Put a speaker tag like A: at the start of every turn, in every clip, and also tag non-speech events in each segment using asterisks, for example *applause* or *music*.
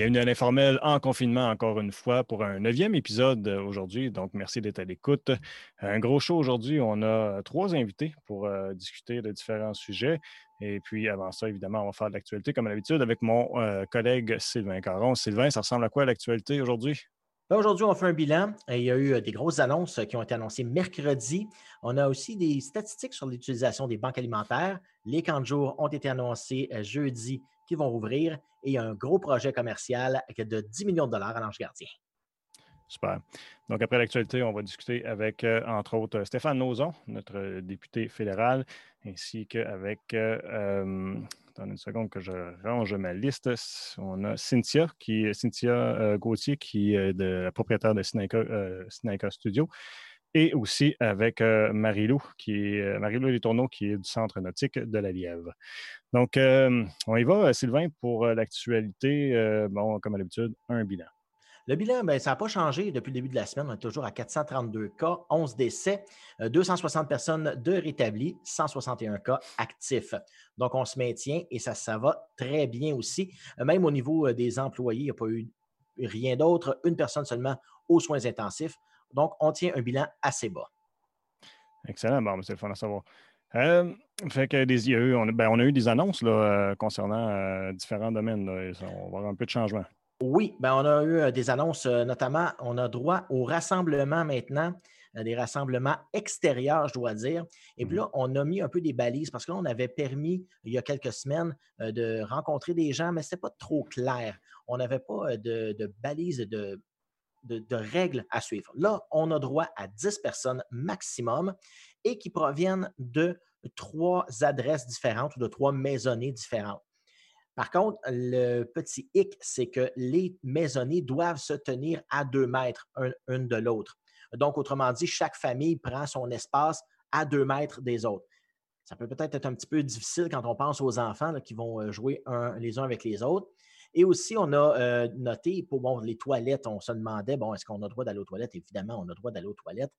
A: Bienvenue à l'informel en confinement encore une fois pour un neuvième épisode aujourd'hui. Donc, merci d'être à l'écoute. Un gros show aujourd'hui. On a trois invités pour euh, discuter de différents sujets. Et puis, avant ça, évidemment, on va faire de l'actualité comme d'habitude avec mon euh, collègue Sylvain Caron. Sylvain, ça ressemble à quoi l'actualité aujourd'hui?
B: Aujourd'hui, on fait un bilan. Il y a eu euh, des grosses annonces qui ont été annoncées mercredi. On a aussi des statistiques sur l'utilisation des banques alimentaires. Les camps de jour ont été annoncés jeudi qui vont rouvrir et il y a un gros projet commercial de 10 millions de dollars à l'Ange Gardien.
A: Super. Donc, après l'actualité, on va discuter avec, euh, entre autres, Stéphane Nozon, notre député fédéral, ainsi qu'avec, euh, euh une seconde que je range ma liste, on a Cynthia, qui, Cynthia euh, Gauthier, qui est la propriétaire de Sinaika Studio, et aussi avec euh, Marie-Lou, qui est euh, qui est du Centre nautique de la Lièvre. Donc, euh, on y va, Sylvain, pour l'actualité. bon, comme à l'habitude, un bilan.
B: Le bilan, ben, ça n'a pas changé depuis le début de la semaine. On est toujours à 432 cas, 11 décès, 260 personnes de rétablis, 161 cas actifs. Donc, on se maintient et ça, ça va très bien aussi. Même au niveau des employés, il n'y a pas eu rien d'autre. Une personne seulement aux soins intensifs. Donc, on tient un bilan assez bas.
A: Excellent. Bon, c'est le fun à savoir. Euh, on, a, eu des annonces euh, concernant euh, différents domaines. on va avoir un peu de changement.
B: Oui, ben, on a eu des annonces, notamment, on a droit au rassemblement maintenant, des rassemblements extérieurs, je dois dire. Et puis mmh là, on a mis un peu des balises parce que là, on avait permis, il y a quelques semaines, de rencontrer des gens, mais ce n'était pas trop clair. On n'avait pas de, de balises de, de, règles à suivre. Là, on a droit à 10 personnes maximum et qui proviennent de trois adresses différentes ou de trois maisonnées différentes. Par contre, le petit hic, c'est que les maisonnées doivent se tenir à deux mètres une de l'autre. Donc, autrement dit, chaque famille prend son espace à deux mètres des autres. Ça peut peut-être être un petit peu difficile quand on pense aux enfants qui vont euh, jouer les uns avec les autres. Et aussi, on a euh, noté pour les toilettes, on se demandait, bon, est-ce qu'on a le droit d'aller aux toilettes? Évidemment, on a le droit d'aller aux toilettes.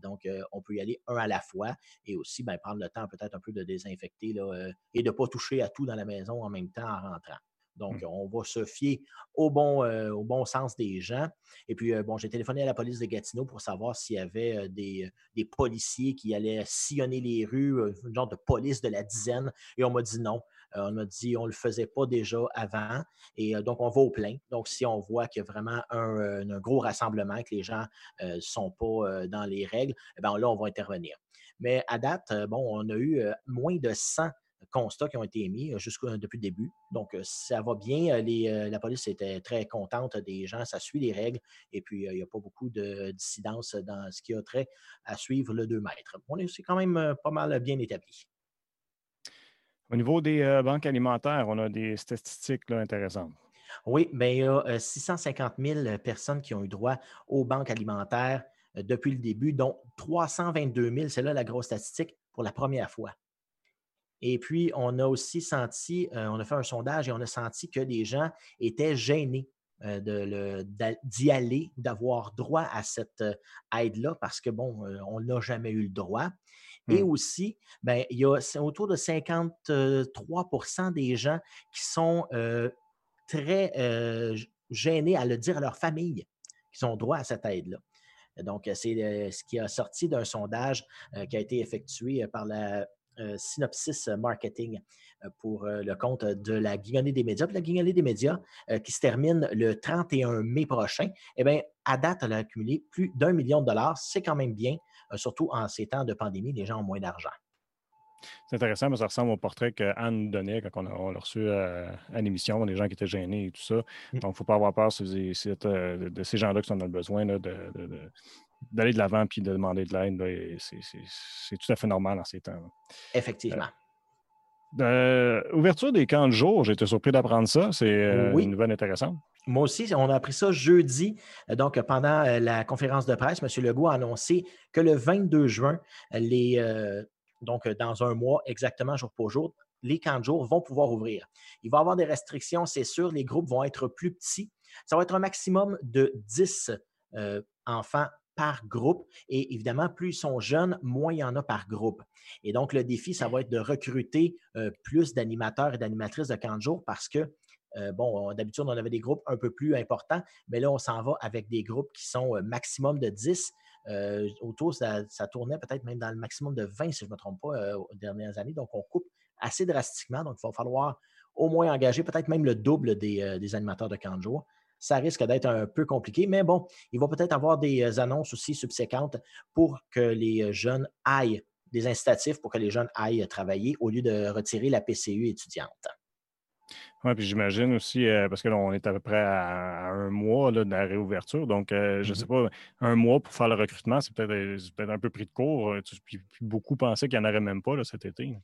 B: Donc, euh, on peut y aller un à la fois et aussi ben, prendre le temps peut-être un peu de désinfecter euh, et de ne pas toucher à tout dans la maison en même temps en rentrant. Donc, mmh. on va se fier au bon, au bon sens des gens. Et puis, bon, j'ai téléphoné à la police de Gatineau pour savoir s'il y avait des, des, policiers qui allaient sillonner les rues, une genre de police de la dizaine. Et on m'a dit non. Euh, on a dit on ne le faisait pas déjà avant. Et euh, donc, on va au plein. Donc, si on voit qu'il y a vraiment un, euh, gros rassemblement, que les gens ne sont pas dans les règles, eh bien, là, on va intervenir. Mais à date, bon, on a eu moins de 100 constats qui ont été émis depuis le début. Donc, ça va bien. la police était très contente des gens. Ça suit les règles. Et puis, il n'y a pas beaucoup de dissidence dans ce qui a trait à suivre le 2 mètres. On est quand même pas mal bien établi.
A: Au niveau des euh, banques alimentaires, on a des statistiques intéressantes.
B: Oui, bien, il y a 650 euh, 000 personnes qui ont eu droit aux banques alimentaires euh, depuis le début, dont 322 000, c'est là la grosse statistique, pour la première fois. Et puis, on a aussi senti, on a fait un sondage et on a senti que les gens étaient gênés d'y aller, d'avoir droit à cette aide-là, parce que, bon, on n'a jamais eu le droit. Et mmh. aussi, ben, il y a autour de 53% des gens qui sont très gênés à le dire à leur famille qu'ils ont droit à cette aide-là. Donc, c'est ce qui a sorti d'un sondage qui a été effectué par la Synopsis Marketing pour le compte de la Guignolée des médias. la Guignolée des médias, qui se termine le 31 mai prochain, eh bien, à date, elle a accumulé plus d'un million de dollars. C'est quand même bien. Euh, surtout en ces temps de pandémie, les gens ont moins d'argent.
A: C'est intéressant, mais ça ressemble au portrait qu'Anne donnait quand on l'a reçu à, l'émission, des gens qui étaient gênés et tout ça. Mm. Donc, il ne faut pas avoir peur euh, de, ces gens-là qui en ont besoin d'aller de, l'avant puis de demander de l'aide. C'est tout à fait normal en ces temps.
B: Effectivement.
A: Euh, ouverture des camps de jour, j'ai été surpris d'apprendre ça. C'est une nouvelle intéressante.
B: Moi aussi, on a appris ça jeudi. Euh, donc, pendant euh, la conférence de presse, M. Legault a annoncé que le 22 juin, les, euh, donc dans un mois exactement, jour pour jour, les camps de jour vont pouvoir ouvrir. Il va y avoir des restrictions, c'est sûr. Les groupes vont être plus petits. Ça va être un maximum de 10 enfants par groupe. Et évidemment, plus ils sont jeunes, moins il y en a par groupe. Et donc, le défi, ça va être de recruter plus d'animateurs et d'animatrices de camps de parce que bon, d'habitude, on avait des groupes un peu plus importants, mais là, on s'en va avec des groupes qui sont maximum de 10. autour, ça, tournait peut-être même dans le maximum de 20, si je ne me trompe pas, aux dernières années. Donc, on coupe assez drastiquement. Donc, il va falloir au moins engager peut-être même le double des, animateurs de camp de ça risque d'être un peu compliqué. Mais bon, il va peut-être avoir des euh, annonces aussi subséquentes pour que les euh, jeunes aillent, des incitatifs pour que les jeunes aillent travailler au lieu de retirer la PCU étudiante.
A: Oui, puis j'imagine aussi, euh, parce que là, on est à peu près à, un mois de la réouverture. Donc, je ne sais mm-hmm. pas, un mois pour faire le recrutement, c'est peut-être un peu pris de court. Puis, beaucoup pensaient qu'il n'y en aurait même pas cet été.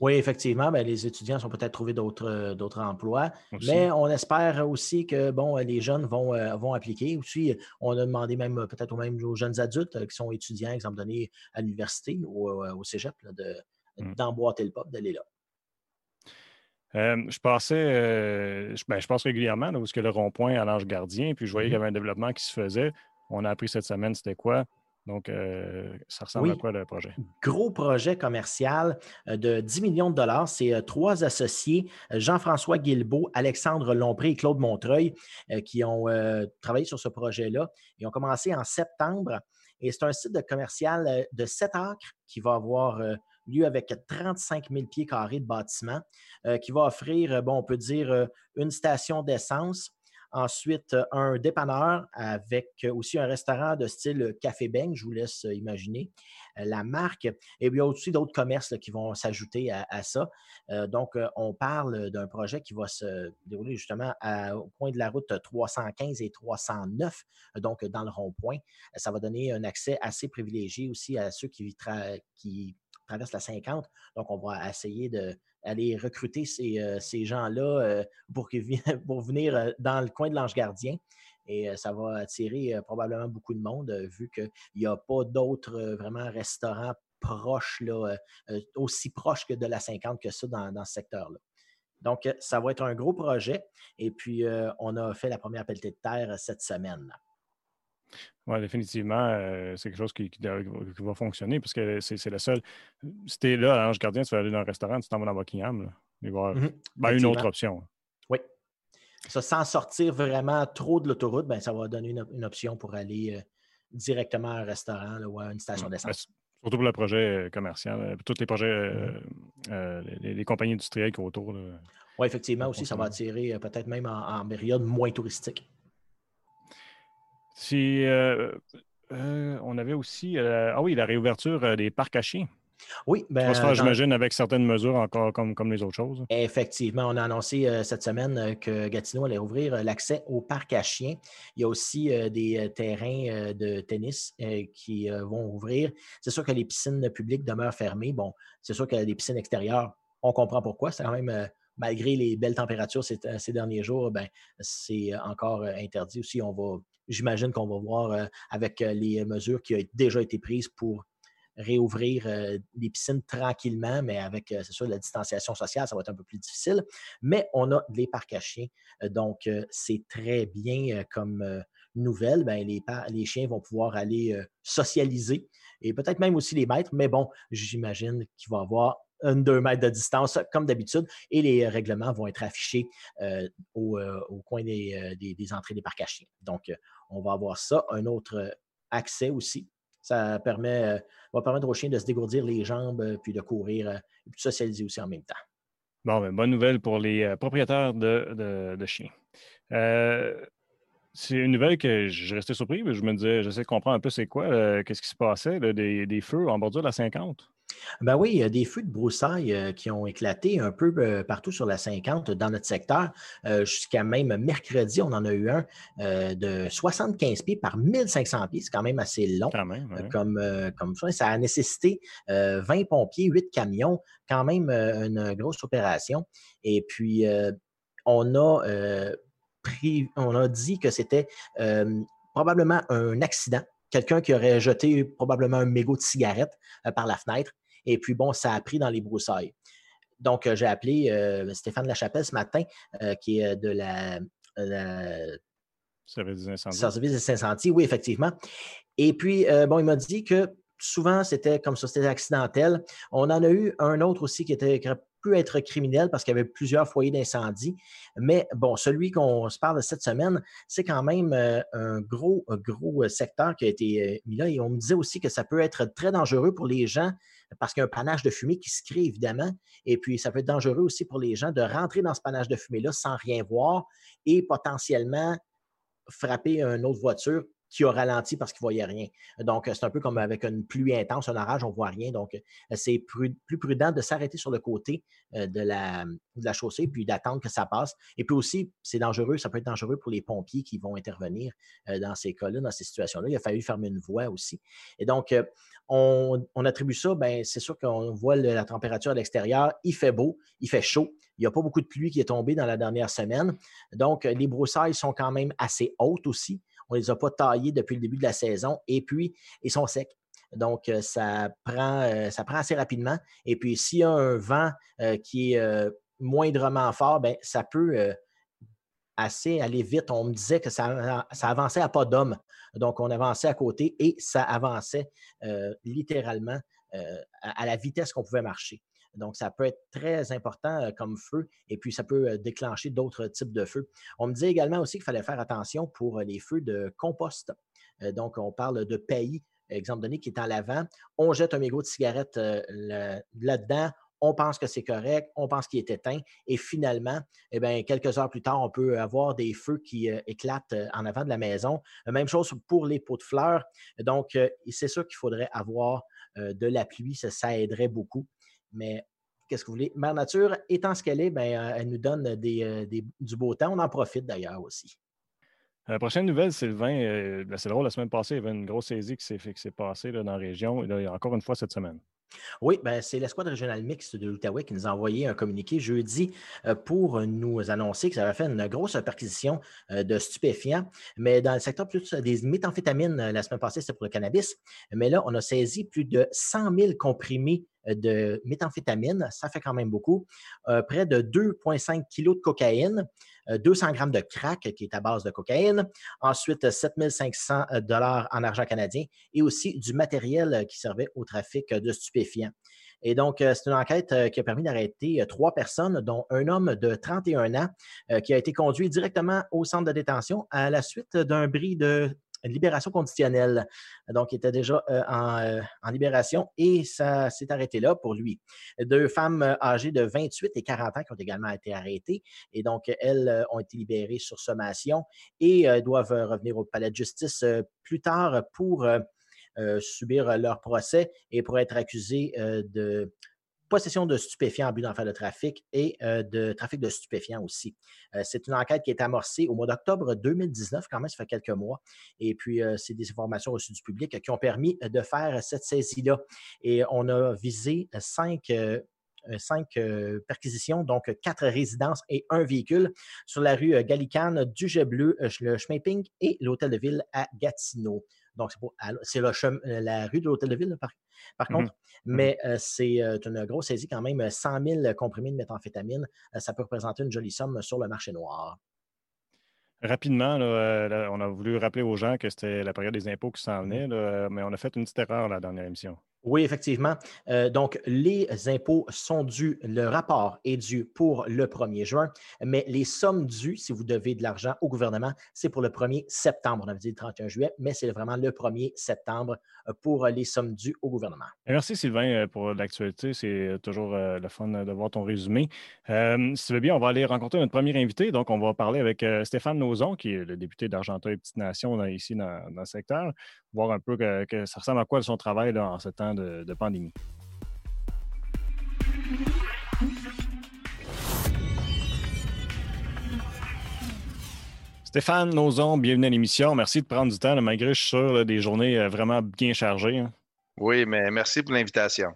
B: Oui, effectivement, ben, les étudiants sont peut-être trouvé d'autres, euh, d'autres emplois, mais on espère aussi que bon, les jeunes vont, euh, vont appliquer. Aussi, on a demandé même peut-être même aux jeunes adultes euh, qui sont étudiants, exemple donné à l'université ou au cégep, de, mmh. d'emboîter le pop, d'aller là.
A: je passais, ben, je, passe régulièrement où que le rond-point à l'ange gardien, puis je voyais qu'il y avait un développement qui se faisait. On a appris cette semaine, c'était quoi? Donc, euh, ça ressemble à quoi le projet?
B: Gros projet commercial euh, de 10 millions de dollars. C'est euh, trois associés, Jean-François Guilbeault, Alexandre Lompré et Claude Montreuil, qui ont travaillé sur ce projet-là. Ils ont commencé en septembre. Et c'est un site de commercial de 7 acres qui va avoir lieu avec 35 000 pieds carrés de bâtiment, qui va offrir, bon, on peut dire, une station d'essence, Ensuite, euh, un dépanneur avec euh, aussi un restaurant de style Café Beng, je vous laisse euh, imaginer la marque. Et il y a aussi d'autres commerces qui vont s'ajouter à, ça. donc, on parle d'un projet qui va se dérouler justement au point de la route 315 et 309, donc dans le rond-point. Ça va donner un accès assez privilégié aussi à ceux qui, qui traversent la 50. Donc, on va essayer de aller recruter ces, euh, gens-là euh, *laughs* pour, venir euh, dans le coin de l'Ange Gardien. Et ça va attirer probablement beaucoup de monde, vu qu'il n'y a pas d'autres vraiment restaurants proches, là, aussi proches que de la 50 que ça dans, ce secteur-là. Donc, ça va être un gros projet. Et puis, on a fait la première pelletée de terre cette semaine.
A: Oui, définitivement, c'est quelque chose qui, va fonctionner parce que c'est le seul. Si tu es là à Ange Gardien, tu vas aller dans un restaurant, tu t'en vas dans Buckingham. Là, il va mmh ben, une autre option.
B: Ça, sans sortir vraiment trop de l'autoroute, ben, ça va donner une, option pour aller euh, directement à un restaurant ou à une station mmh. d'essence.
A: surtout pour le projet euh, commercial, euh, tous les projets, mmh. les, compagnies industrielles qui sont autour.
B: Oui, effectivement, aussi, ça va attirer peut-être même en, période moins touristique.
A: Si, on avait aussi, ah oui, la réouverture des parcs à chiens.
B: Oui,
A: ben, j'imagine, avec certaines mesures encore comme, comme les autres choses.
B: Effectivement, on a annoncé euh, cette semaine euh, que Gatineau allait ouvrir euh, l'accès au parc à chiens. Il y a aussi des terrains de tennis qui vont ouvrir. C'est sûr que les piscines publiques demeurent fermées. Bon, c'est sûr que les piscines extérieures, on comprend pourquoi. C'est quand même malgré les belles températures ces, derniers jours, ben, c'est encore interdit aussi. On va, j'imagine qu'on va voir avec les mesures qui ont déjà été prises pour réouvrir euh, les piscines tranquillement, mais avec, euh, c'est sûr, la distanciation sociale, ça va être un peu plus difficile. Mais on a les parcs à chiens. Euh, donc, c'est très bien comme nouvelle. Ben, les, les chiens vont pouvoir aller socialiser et peut-être même aussi les maîtres. Mais bon, j'imagine qu'il va y avoir un, deux mètres de distance, comme d'habitude, et les règlements vont être affichés au, coin des, des, entrées des parcs à chiens. Donc, on va avoir ça. Un autre accès aussi ça permet, euh, va permettre aux chiens de se dégourdir les jambes euh, puis de courir euh, et de socialiser aussi en même temps.
A: Bon, ben, bonne nouvelle pour les propriétaires de, chiens. c'est une nouvelle que je restais surpris, mais je me disais, j'essaie de comprendre un peu c'est quoi, qu'est-ce qui se passait, des, des, feux en bordure de la 50.
B: Ben oui, il y a des feux de broussailles euh, qui ont éclaté un peu euh, partout sur la 50 dans notre secteur. Euh, jusqu'à même mercredi, on en a eu un de 75 pieds par 1500 pieds. C'est quand même assez long comme, comme ça. Ça a nécessité 20 pompiers, 8 camions, quand même une grosse opération. Et puis, on a pris, on a dit que c'était probablement un accident quelqu'un qui aurait jeté probablement un mégot de cigarette par la fenêtre et puis, bon, ça a pris dans les broussailles. Donc, euh, j'ai appelé euh, Stéphane Lachapelle ce matin, euh, qui est de la,
A: Service des incendies.
B: Service des incendies, oui, effectivement. Et puis, bon, il m'a dit que souvent, c'était comme ça, c'était accidentel. On en a eu un autre aussi qui était peut être criminel parce qu'il y avait plusieurs foyers d'incendie. Mais bon, celui qu'on se parle cette semaine, c'est quand même euh, un gros, gros secteur qui a été mis là. Et on me disait aussi que ça peut être très dangereux pour les gens parce qu'il y a un panache de fumée qui se crée, évidemment. Et puis, ça peut être dangereux aussi pour les gens de rentrer dans ce panache de fumée-là sans rien voir et potentiellement frapper une autre voiture qui a ralenti parce qu'il ne voyait rien. Donc, c'est un peu comme avec une pluie intense, un orage, on ne voit rien. Donc, c'est plus prudent de s'arrêter sur le côté euh, de la, de la chaussée puis d'attendre que ça passe. Et puis aussi, c'est dangereux, ça peut être dangereux pour les pompiers qui vont intervenir euh, dans ces cas-là, dans ces situations-là. Il a fallu fermer une voie aussi. Et donc, on, attribue ça, ben, c'est sûr qu'on voit la température à l'extérieur, il fait beau, il fait chaud. Il n'y a pas beaucoup de pluie qui est tombée dans la dernière semaine. Donc, les broussailles sont quand même assez hautes aussi. On ne les a pas taillés depuis le début de la saison. Et puis, ils sont secs. Donc, euh, ça prend, euh, ça prend assez rapidement. Et puis, s'il y a un vent euh, qui est moindrement fort, ben, ça peut assez aller vite. On me disait que ça avançait à pas d'homme. Donc, on avançait à côté et ça avançait littéralement à, la vitesse qu'on pouvait marcher. Donc, ça peut être très important euh, comme feu et puis ça peut euh, déclencher d'autres types de feux. On me disait également aussi qu'il fallait faire attention pour euh, les feux de compost. donc, on parle de pays, exemple donné, qui est en l'avant. On jette un mégot de cigarette là-dedans, on pense que c'est correct, on pense qu'il est éteint, et finalement, eh quelques heures plus tard, on peut avoir des feux qui éclatent en avant de la maison. Même chose pour les pots de fleurs. Donc, c'est sûr qu'il faudrait avoir de la pluie, ça aiderait beaucoup. Mais qu'est-ce que vous voulez? Mère Nature, étant ce qu'elle est, ben, euh, elle nous donne euh, du beau temps. On en profite d'ailleurs aussi.
A: La prochaine nouvelle, Sylvain, euh, ben, c'est drôle, la semaine passée, il y avait une grosse saisie qui s'est passée dans la région, et encore une fois cette semaine.
B: Oui, ben, c'est l'escouade régionale mixte de l'Outaouais qui nous a envoyé un communiqué jeudi pour nous annoncer que ça avait fait une grosse perquisition de stupéfiants. Mais dans le secteur plus des méthamphétamines, la semaine passée, c'était pour le cannabis. Mais là, on a saisi plus de 100 000 comprimés de méthamphétamine, ça fait quand même beaucoup, euh, près de 2,5 kg de cocaïne, 200 euh, grammes de crack qui est à base de cocaïne, ensuite 7500 dollars en argent canadien et aussi du matériel qui servait au trafic de stupéfiants. Et donc, euh, c'est une enquête qui a permis d'arrêter trois personnes, dont un homme de 31 ans qui a été conduit directement au centre de détention à la suite d'un bris de libération conditionnelle. Donc, il était déjà euh, euh, en, libération et ça s'est arrêté là pour lui. Deux femmes euh, âgées de 28 et 40 ans qui ont également été arrêtées et donc elles ont été libérées sur sommation et doivent revenir au palais de justice plus tard pour subir leur procès et pour être accusées de possession de stupéfiants en but d'en faire de trafic et euh, de trafic de stupéfiants aussi. Euh, c'est une enquête qui est amorcée au mois d'octobre 2019, quand même, ça fait quelques mois. Et puis, euh, c'est des informations reçues du public qui ont permis de faire cette saisie-là. Et on a visé cinq cinq perquisitions, donc quatre résidences et un véhicule sur la rue Gallicane, du Jet Bleu, le chemin Pink et l'hôtel de ville à Gatineau. Donc, c'est la rue de l'hôtel de ville, par, mmh contre. Mmh Mais c'est une grosse saisie quand même. 100 000 comprimés de méthamphétamine, ça peut représenter une jolie somme sur le marché noir.
A: Rapidement, on a voulu rappeler aux gens que c'était la période des impôts qui s'en mmh venait, mais on a fait une petite erreur la dernière émission.
B: Oui, effectivement. Euh, donc, les impôts sont dus, le rapport est dû pour le 1er juin, mais les sommes dues, si vous devez de l'argent au gouvernement, c'est pour le 1er septembre. On avait dit le 31 juillet, mais c'est vraiment le 1er septembre euh, pour les sommes dues au gouvernement.
A: Merci Sylvain euh, pour l'actualité. C'est toujours le fun de voir ton résumé. si tu veux bien, on va aller rencontrer notre premier invité. Donc, on va parler avec Stéphane Nozon, qui est le député d'Argenteuil Petite Nation ici dans, le secteur, voir un peu que, ça ressemble à quoi son travail en ce temps de, pandémie. Stéphane Nozon, bienvenue à l'émission. Merci de prendre du temps, malgré, je suis sûr, des journées euh, vraiment bien chargées. Hein.
C: Oui, mais merci pour l'invitation.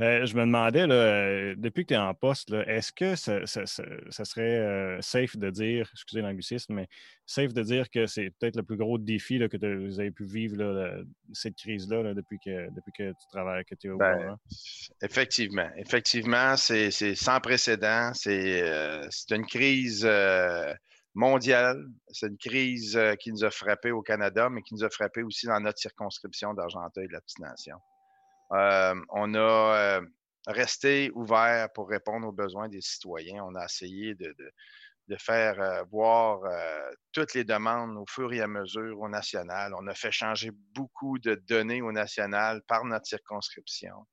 A: Euh, je me demandais, euh, depuis que tu es en poste, est-ce que ça, serait euh, safe de dire, excusez l'anglicisme, mais safe de dire que c'est peut-être le plus gros défi que vous avez pu vivre, cette crise-là, depuis, que, depuis que tu travailles, que tu es au ben,
C: Effectivement. Effectivement, c'est sans précédent. C'est une crise mondiale. C'est une crise qui nous a frappé au Canada, mais qui nous a frappé aussi dans notre circonscription d'Argenteuil de la Petite Nation. Euh, on a euh, rester ouvert pour répondre aux besoins des citoyens. On a essayé de, faire euh, voir toutes les demandes au fur et à mesure au national. On a fait changer beaucoup de données au national par notre circonscription.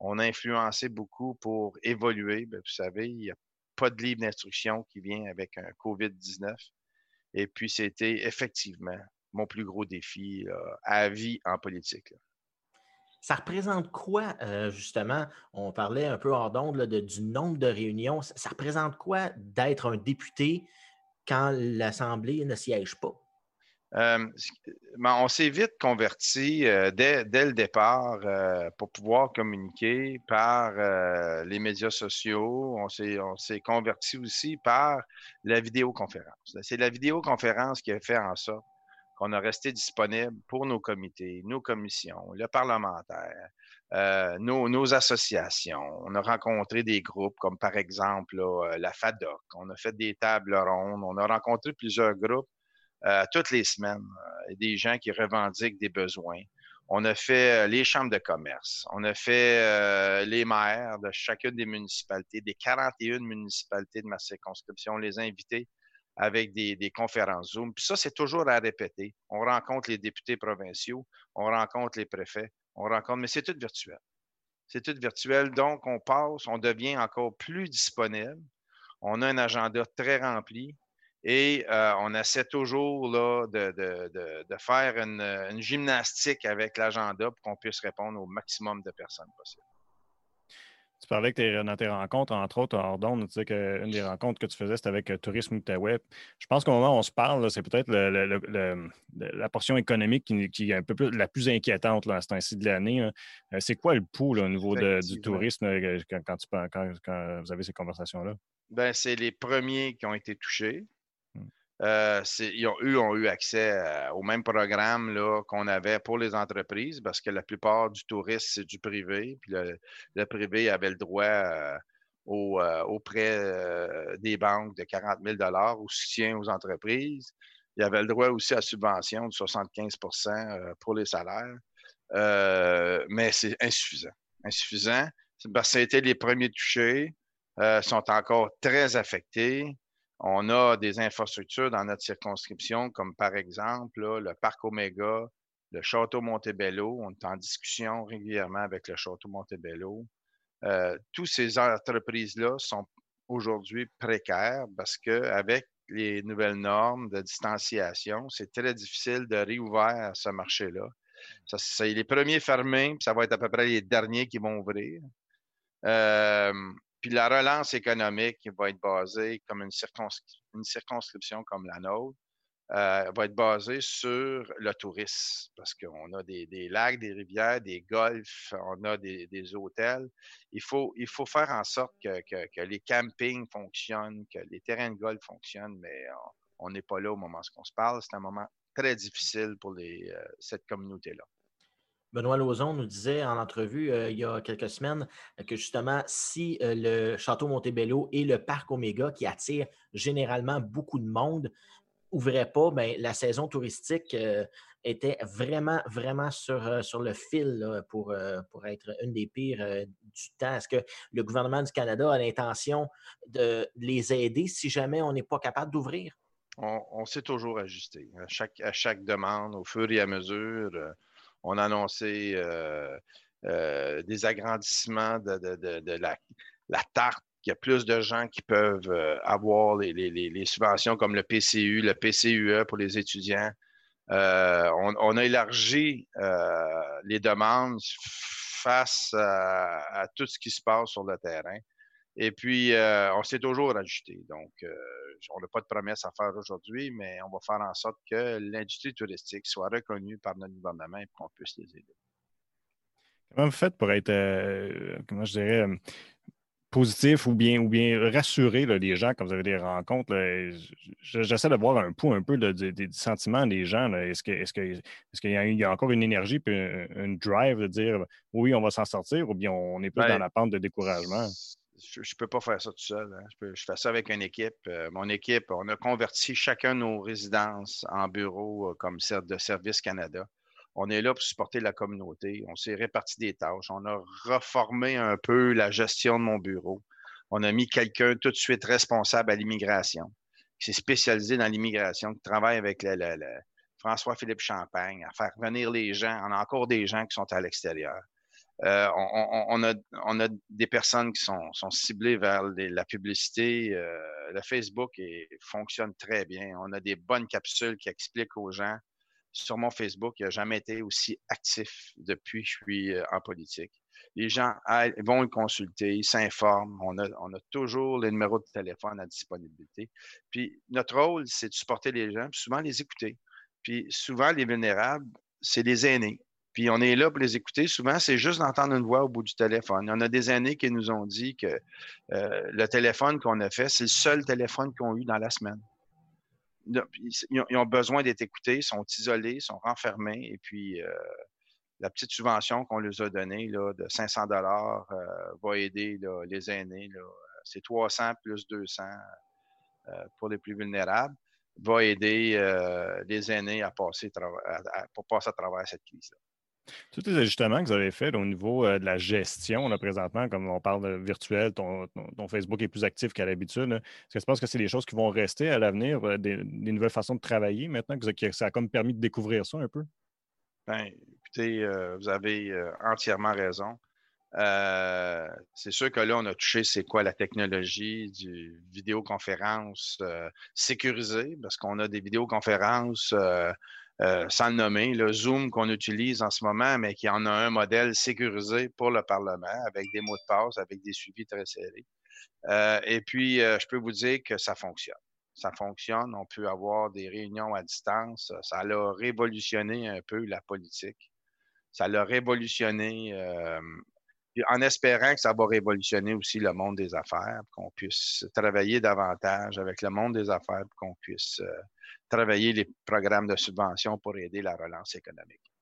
C: On a influencé beaucoup pour évoluer. Ben, vous savez, il n'y a pas de livre d'instruction qui vient avec un COVID-19. Et puis, c'était effectivement mon plus gros défi à vie en politique.
B: Ça représente quoi, euh, justement? On parlait un peu hors d'onde du nombre de réunions. Ça, représente quoi d'être un député quand l'Assemblée ne siège pas?
C: Ben, on s'est vite converti euh, dès, le départ euh, pour pouvoir communiquer par les médias sociaux. On s'est converti aussi par la vidéoconférence. C'est la vidéoconférence qui a fait en sorte qu'on a resté disponible pour nos comités, nos commissions, le parlementaire, euh, nos, associations. On a rencontré des groupes comme par exemple euh, la FADOC. On a fait des tables rondes. On a rencontré plusieurs groupes euh, toutes les semaines. des gens qui revendiquent des besoins. On a fait les chambres de commerce. On a fait les maires de chacune des municipalités, des 41 municipalités de ma circonscription, les invités avec des, conférences Zoom. Puis ça, c'est toujours à répéter. On rencontre les députés provinciaux, on rencontre les préfets, on rencontre, mais c'est tout virtuel. C'est tout virtuel. Donc, on passe, on devient encore plus disponible. On a un agenda très rempli et euh, on essaie toujours là, de, faire une, une gymnastique avec l'agenda pour qu'on puisse répondre au maximum de personnes possible.
A: Tu parlais que dans tes rencontres, entre autres, hors tu disais qu'une des rencontres que tu faisais, c'était avec euh, Tourisme Outaouais. Je pense qu'au moment où on se parle, c'est peut-être la portion économique qui, est un peu plus, la plus inquiétante là, à ce temps-ci de l'année. Euh, c'est quoi le pouls au niveau du tourisme euh, quand, tu, quand vous avez ces conversations-là?
C: Ben, c'est les premiers qui ont été touchés. Euh, ils ont, eux ont eu accès euh, au même programme qu'on avait pour les entreprises parce que la plupart du tourisme, c'est du privé. Le, privé avait le droit euh, au, prêt des banques de 40 000 au soutien aux entreprises. Il avait le droit aussi à subvention de 75% pour les salaires. mais c'est insuffisant. Insuffisant parce que été les premiers touchés, sont encore très affectés. On a des infrastructures dans notre circonscription, comme par exemple le parc Omega, le château Montebello. On est en discussion régulièrement avec le château Montebello. Euh, toutes ces entreprises-là sont aujourd'hui précaires parce qu'avec les nouvelles normes de distanciation, c'est très difficile de réouvrir ce marché-là. C'est les premiers fermés, puis ça va être à peu près les derniers qui vont ouvrir. Euh, puis la relance économique va être basée comme une, circonscription comme la nôtre, euh, va être basée sur le tourisme, parce qu'on a des, lacs, des rivières, des golfs, on a des, hôtels. Il faut, faire en sorte que, les campings fonctionnent, que les terrains de golf fonctionnent, mais on n'est pas là au moment où on se parle. C'est un moment très difficile pour euh, cette communauté-là.
B: Benoît Lauzon nous disait en entrevue euh, il y a quelques semaines que justement, si euh, le Château Montebello et le Parc Oméga, qui attirent généralement beaucoup de monde, n'ouvraient pas, bien, la saison touristique euh, était vraiment, vraiment sur, le fil pour, pour être une des pires du temps. Est-ce que le gouvernement du Canada a l'intention de les aider si jamais on n'est pas capable d'ouvrir?
C: On, s'est toujours ajusté à chaque, à chaque demande, au fur et à mesure on a annoncé euh, euh, des agrandissements de, la, tarte il y a plus de gens qui peuvent euh, avoir les, subventions comme le PCU, le PCUE pour les étudiants. on, a élargi les demandes face à, tout ce qui se passe sur le terrain. Et puis, on s'est toujours ajusté. Donc, on n'a pas de promesse à faire aujourd'hui, mais on va faire en sorte que l'industrie touristique soit reconnue par notre gouvernement et qu'on puisse les aider.
A: Comment vous faites pour être, euh, comment je dirais, euh, positif ou bien, ou bien rassurer les gens quand vous avez des rencontres? J'essaie de voir un pouls un peu des sentiments des gens. Est-ce qu'il y, a encore une énergie et une drive de dire oui, on va s'en sortir ou bien on est plus ben, dans la pente de découragement?
C: Je ne peux pas faire ça tout seul. Hein. Je, fais ça avec une équipe. Euh, mon équipe, on a converti chacun nos résidences en bureau euh, comme de Service Canada. On est là pour supporter la communauté. On s'est réparti des tâches. On a reformé un peu la gestion de mon bureau. On a mis quelqu'un tout de suite responsable à l'immigration, qui s'est spécialisé dans l'immigration, qui travaille avec le, François-Philippe Champagne, à faire venir les gens. On a encore des gens qui sont à l'extérieur. Euh, on, a, des personnes qui sont, ciblées vers la publicité. Euh, le Facebook fonctionne très bien. On a des bonnes capsules qui expliquent aux gens. Sur mon Facebook, il n'a jamais été aussi actif depuis que je suis euh, en politique. Les gens vont le consulter, ils s'informent. On a, on a, toujours les numéros de téléphone à disponibilité. Puis notre rôle, c'est de supporter les gens, puis souvent les écouter. Puis souvent, les vulnérables, c'est les aînés. Puis on est là pour les écouter. Souvent, c'est juste d'entendre une voix au bout du téléphone. On a des aînés qui nous ont dit que euh, le téléphone qu'on a fait, c'est le seul téléphone qu'ils ont eu dans la semaine. Ils ont besoin d'être écoutés, ils sont isolés, sont renfermés. Et puis, euh, la petite subvention qu'on leur a donnée là, de 500 dollars euh, va aider les aînés. C'est 300 plus 200 pour les plus vulnérables va aider les aînés à passer, pour passer à travers cette crise-là.
A: Tous les ajustements que vous avez faits au niveau euh, de la gestion, là, présentement, comme on parle de virtuel, ton, Facebook est plus actif qu'à l'habitude. Est-ce que tu penses que c'est des choses qui vont rester à l'avenir, euh, des, nouvelles façons de travailler maintenant, que ça a comme permis de découvrir ça un peu?
C: Bien, écoutez, vous avez entièrement raison. Euh, c'est sûr que là, on a touché c'est quoi la technologie du vidéoconférence euh, sécurisée, parce qu'on a des vidéoconférences euh, sans le nommer, le Zoom qu'on utilise en ce moment, mais qui en a un modèle sécurisé pour le Parlement, avec des mots de passe, avec des suivis très serrés. et puis, je peux vous dire que ça fonctionne. Ça fonctionne. On peut avoir des réunions à distance. Ça a révolutionné un peu la politique. Ça l'a révolutionné en espérant que ça va révolutionner aussi le monde des affaires, qu'on puisse travailler davantage avec le monde des affaires, qu'on puisse euh, travailler les programmes de subvention pour aider la relance économique.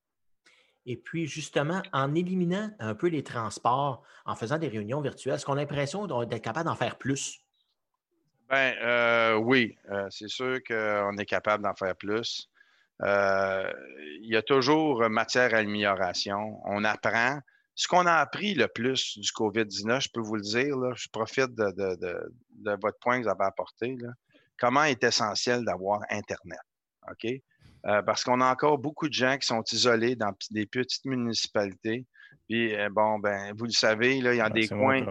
B: Et puis, justement, en éliminant un peu les transports, en faisant des réunions virtuelles, est-ce qu'on a l'impression d'être capable d'en faire plus?
C: Ben euh, oui, euh, c'est sûr qu'on est capable d'en faire plus. il y a toujours matière à amélioration. On apprend. Ce qu'on a appris le plus du COVID-19, je peux vous le dire, je profite de, votre point que vous avez apporté, comment est essentiel d'avoir Internet. OK? Euh, parce qu'on a encore beaucoup de gens qui sont isolés dans des petites municipalités. Puis, euh, bon, ben, vous le savez, là, il y a des coins,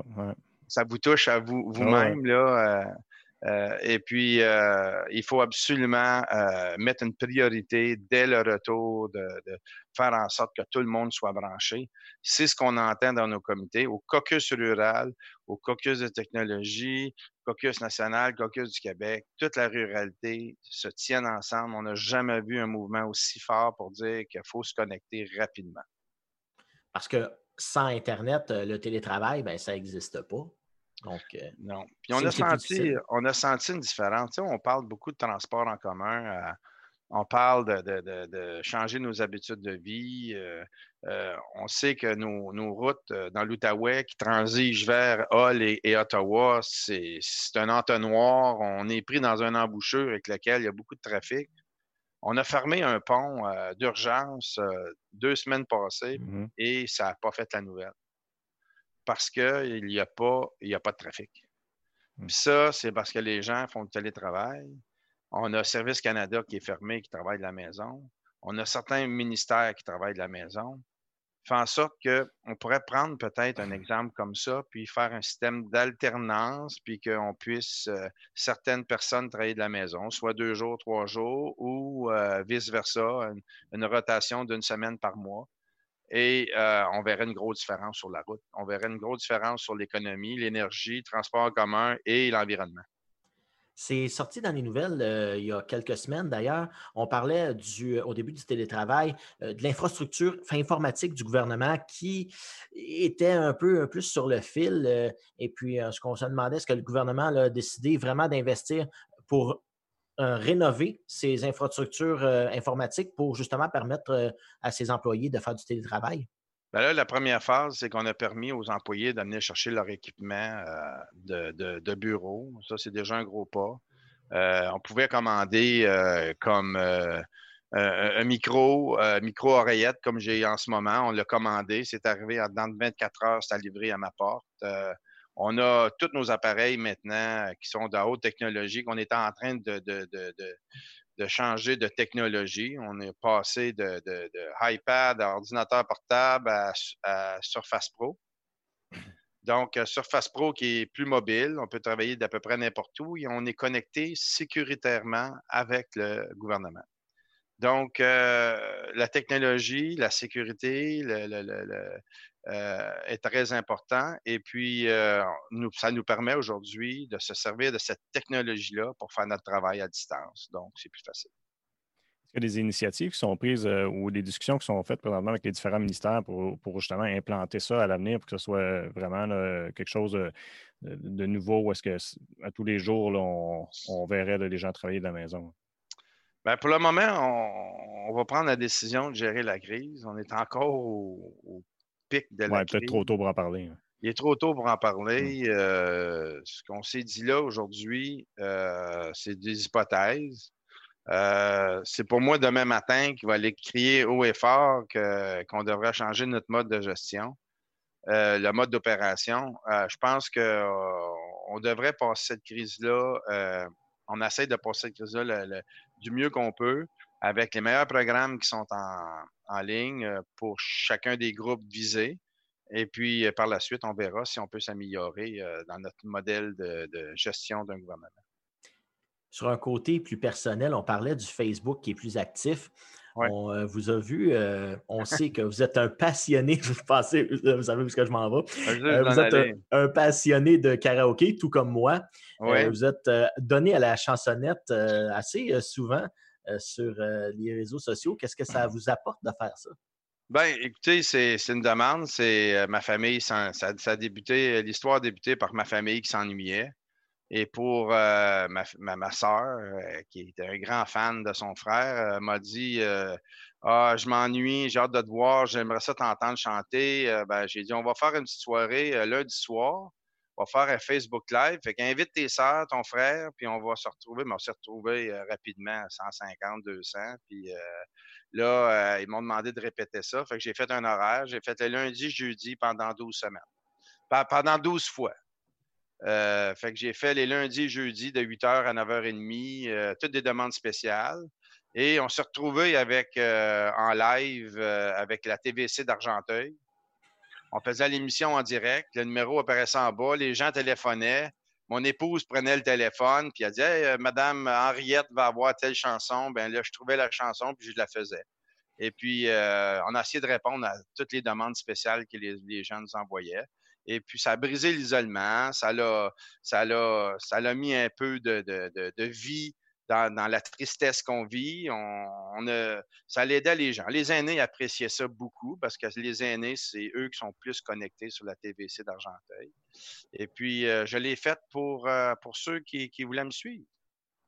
C: ça vous touche à vous, vous-même. là. Euh, euh, et puis, euh, il faut absolument euh, mettre une priorité dès le retour de, faire en sorte que tout le monde soit branché. C'est ce qu'on entend dans nos comités, au caucus rural, au caucus de technologie, caucus national, caucus du Québec. Toute la ruralité se tienne ensemble. On n'a jamais vu un mouvement aussi fort pour dire qu'il faut se connecter rapidement.
B: Parce que sans Internet, le télétravail, ben, ça n'existe pas. Donc,
C: euh, non. Puis on a, senti, on a senti une différence. on parle beaucoup de transport en commun. Euh, on parle de, changer nos habitudes de vie. Euh, on sait que nos, routes dans l'Outaouais qui transigent vers Hull et, Ottawa, c'est un entonnoir. On est pris dans un embouchure avec lequel il y a beaucoup de trafic. On a fermé un pont d'urgence deux semaines passées mm-hmm. et ça n'a pas fait la nouvelle parce qu'il n'y a, pas, a pas de trafic. Hmm. ça, c'est parce que les gens font le télétravail. On a Service Canada qui est fermé, qui travaille de la maison. On a certains ministères qui travaillent de la maison. Fait en sorte qu'on pourrait prendre peut-être un exemple comme ça, puis faire un système d'alternance, puis qu'on puisse, euh, certaines personnes travailler de la maison, soit deux jours, trois jours, ou euh, vice-versa, une, rotation d'une semaine par mois. Et euh, on verrait une grosse différence sur la route. On verrait une grosse différence sur l'économie, l'énergie, le transport en commun et l'environnement.
B: C'est sorti dans les nouvelles euh, il y a quelques semaines d'ailleurs. On parlait du, au début du télétravail euh, de l'infrastructure informatique du gouvernement qui était un peu plus sur le fil. et puis, ce qu'on se demandait, est-ce que le gouvernement a décidé vraiment d'investir pour euh, rénover ces infrastructures euh, informatiques pour justement permettre euh, à ses employés de faire du télétravail?
C: Ben là, la première phase, c'est qu'on a permis aux employés d'amener chercher leur équipement de, bureau. Ça, c'est déjà un gros pas. on pouvait commander comme un micro, micro-oreillette comme j'ai en ce moment. On l'a commandé. C'est arrivé dans 24 heures, c'est livré à ma porte. On a tous nos appareils maintenant qui sont de haute technologie, qu'on est en train de, changer de technologie. On est passé de, iPad à ordinateur portable à Surface Pro. Donc, euh, Surface Pro qui est plus mobile, on peut travailler d'à peu près n'importe où et on est connecté sécuritairement avec le gouvernement. Donc, euh, la technologie, la sécurité euh, est très important. Et puis, ça nous permet aujourd'hui de se servir de cette technologie-là pour faire notre travail à distance. Donc, c'est plus facile
A: y a des initiatives qui sont prises euh, ou des discussions qui sont faites présentement avec les différents ministères pour, justement implanter ça à l'avenir pour que ce soit vraiment quelque chose de, nouveau ou est-ce que à tous les jours, on, verrait les gens travailler de la maison?
C: Bien, pour le moment, on, va prendre la décision de gérer la crise. On est encore au, pic de la
A: ouais, peut-être trop tôt pour en parler.
C: Hein. Il est trop tôt pour en parler. Mmh. Euh, ce qu'on s'est dit là aujourd'hui, euh, c'est des hypothèses. Euh, c'est pour moi demain matin qu'il va aller crier haut et fort qu'on devrait changer notre mode de gestion, le mode d'opération. Je pense qu'on devrait passer cette crise-là. on essaie de passer cette crise-là du mieux qu'on peut avec les meilleurs programmes qui sont en, ligne pour chacun des groupes visés. Et puis, par la suite, on verra si on peut s'améliorer dans notre modèle de gestion d'un gouvernement.
B: Sur un côté plus personnel, on parlait du Facebook qui est plus actif. On euh, vous a vu, euh, on sait que vous êtes un passionné, *laughs* vous savez où que je m'en vais. Euh, vous êtes un, passionné de karaoké, tout comme moi. vous êtes donné à la chansonnette assez souvent sur les réseaux sociaux. Qu'est-ce que ça vous apporte de faire ça?
C: Bien, écoutez, c'est une demande. C'est ma famille, ça, ça, a débuté, l'histoire a débuté par ma famille qui s'ennuyait. Et pour euh, ma, ma, soeur, euh, qui était un grand fan de son frère, euh, m'a dit Ah, je m'ennuie, j'ai hâte de te voir, j'aimerais ça t'entendre chanter. ben, j'ai dit On va faire une petite soirée lundi soir. On va faire un Facebook Live. Fait qu'invite tes soeurs, ton frère, puis on va se retrouver. Mais on s'est retrouvés rapidement, 150, 200. Puis là, ils m'ont demandé de répéter ça. Fait que j'ai fait un horaire. J'ai fait le lundi, jeudi pendant 12 semaines. Pendant 12 fois. Euh, fait que j'ai fait les lundis et jeudis de 8h à 9h30, euh, toutes des demandes spéciales. Et on s'est retrouvé avec euh, en live avec la TVC d'Argenteuil. On faisait l'émission en direct, le numéro apparaissait en bas, les gens téléphonaient. Mon épouse prenait le téléphone, puis elle disait Madame Henriette va avoir telle chanson. Ben là, je trouvais la chanson, puis je la faisais. Et puis, on a essayé de répondre à toutes les demandes spéciales que les gens nous envoyaient. Et puis, ça a brisé l'isolement, ça l'a, ça mis un peu de, vie dans, dans, la tristesse qu'on vit. On, on a, ça l'aidait les gens. Les aînés appréciaient ça beaucoup parce que les aînés, c'est eux qui sont plus connectés sur la TVC d'Argenteuil. Et puis, euh, je l'ai faite pour, euh, pour ceux qui, qui, voulaient me suivre.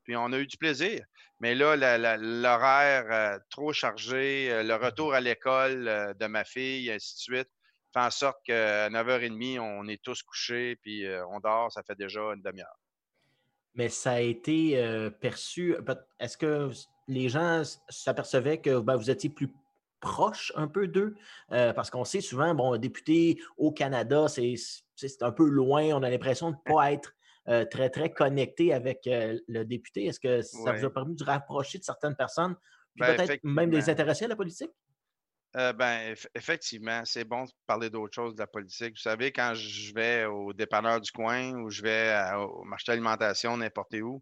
C: Puis on a eu du plaisir. Mais là, l'horaire euh, trop chargé, le retour à l'école de ma fille, ainsi de suite, fait en sorte qu'à 9h30, on est tous couchés, puis on dort, ça fait déjà une demi-heure.
B: Mais ça a été euh, perçu. Est-ce que les gens s'apercevaient que ben, vous étiez plus proche un peu d'eux? Euh, parce qu'on sait souvent, bon, député au Canada, c'est un peu loin. On a l'impression de ne pas être très, très connecté avec le député. Est-ce que ça vous a permis de rapprocher de certaines personnes, puis ben, peut-être même des intéressés à la politique?
C: Euh, ben, effectivement, c'est bon de parler d'autre chose de la politique. Vous savez, quand je vais au dépanneur du coin ou je vais au marché d'alimentation, n'importe où,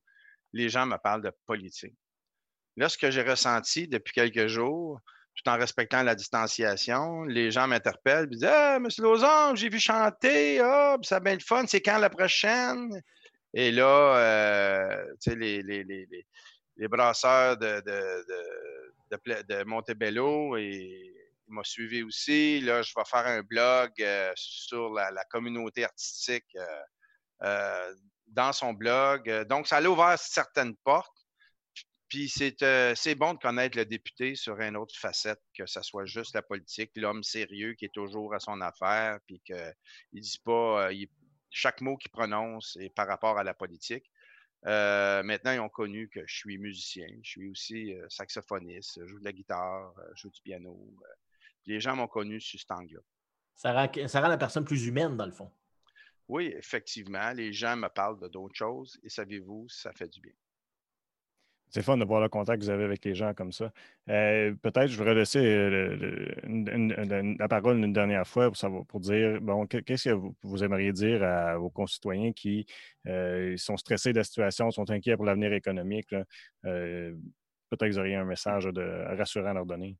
C: les gens me parlent de politique. Là, ce que j'ai ressenti depuis quelques jours, tout en respectant la distanciation, les gens m'interpellent et disent Ah, M. Lozon, j'ai vu chanter, ah, ça a bien le fun, c'est quand la prochaine? Et là, euh, tu sais, les, les, les, les, brasseurs de, de, de, de Montebello et il m'a suivi aussi. Là, je vais faire un blog euh, sur la, communauté artistique euh, euh, dans son blog. Donc, ça a ouvert certaines portes. Puis c'est bon de connaître le député sur une autre facette, que ce soit juste la politique, l'homme sérieux qui est toujours à son affaire, puis qu'il ne dit pas chaque mot qu'il prononce est par rapport à la politique. maintenant, ils ont connu que je suis musicien, je suis aussi saxophoniste, je joue de la guitare, je joue du piano. Les gens m'ont connu sur cet angle-là.
B: Ça rend, ça rend la personne plus humaine, dans le fond.
C: Oui, effectivement, les gens me parlent de d'autres choses et savez-vous, ça fait du bien.
A: C'est fun de voir le contact que vous avez avec les gens comme ça. Euh, peut-être je voudrais laisser euh, la parole une dernière fois pour, savoir, pour dire bon, qu'est-ce que vous, aimeriez dire à vos concitoyens qui euh, sont stressés de la situation, sont inquiets pour l'avenir économique. peut-être que vous auriez un message de, rassurant à leur donner.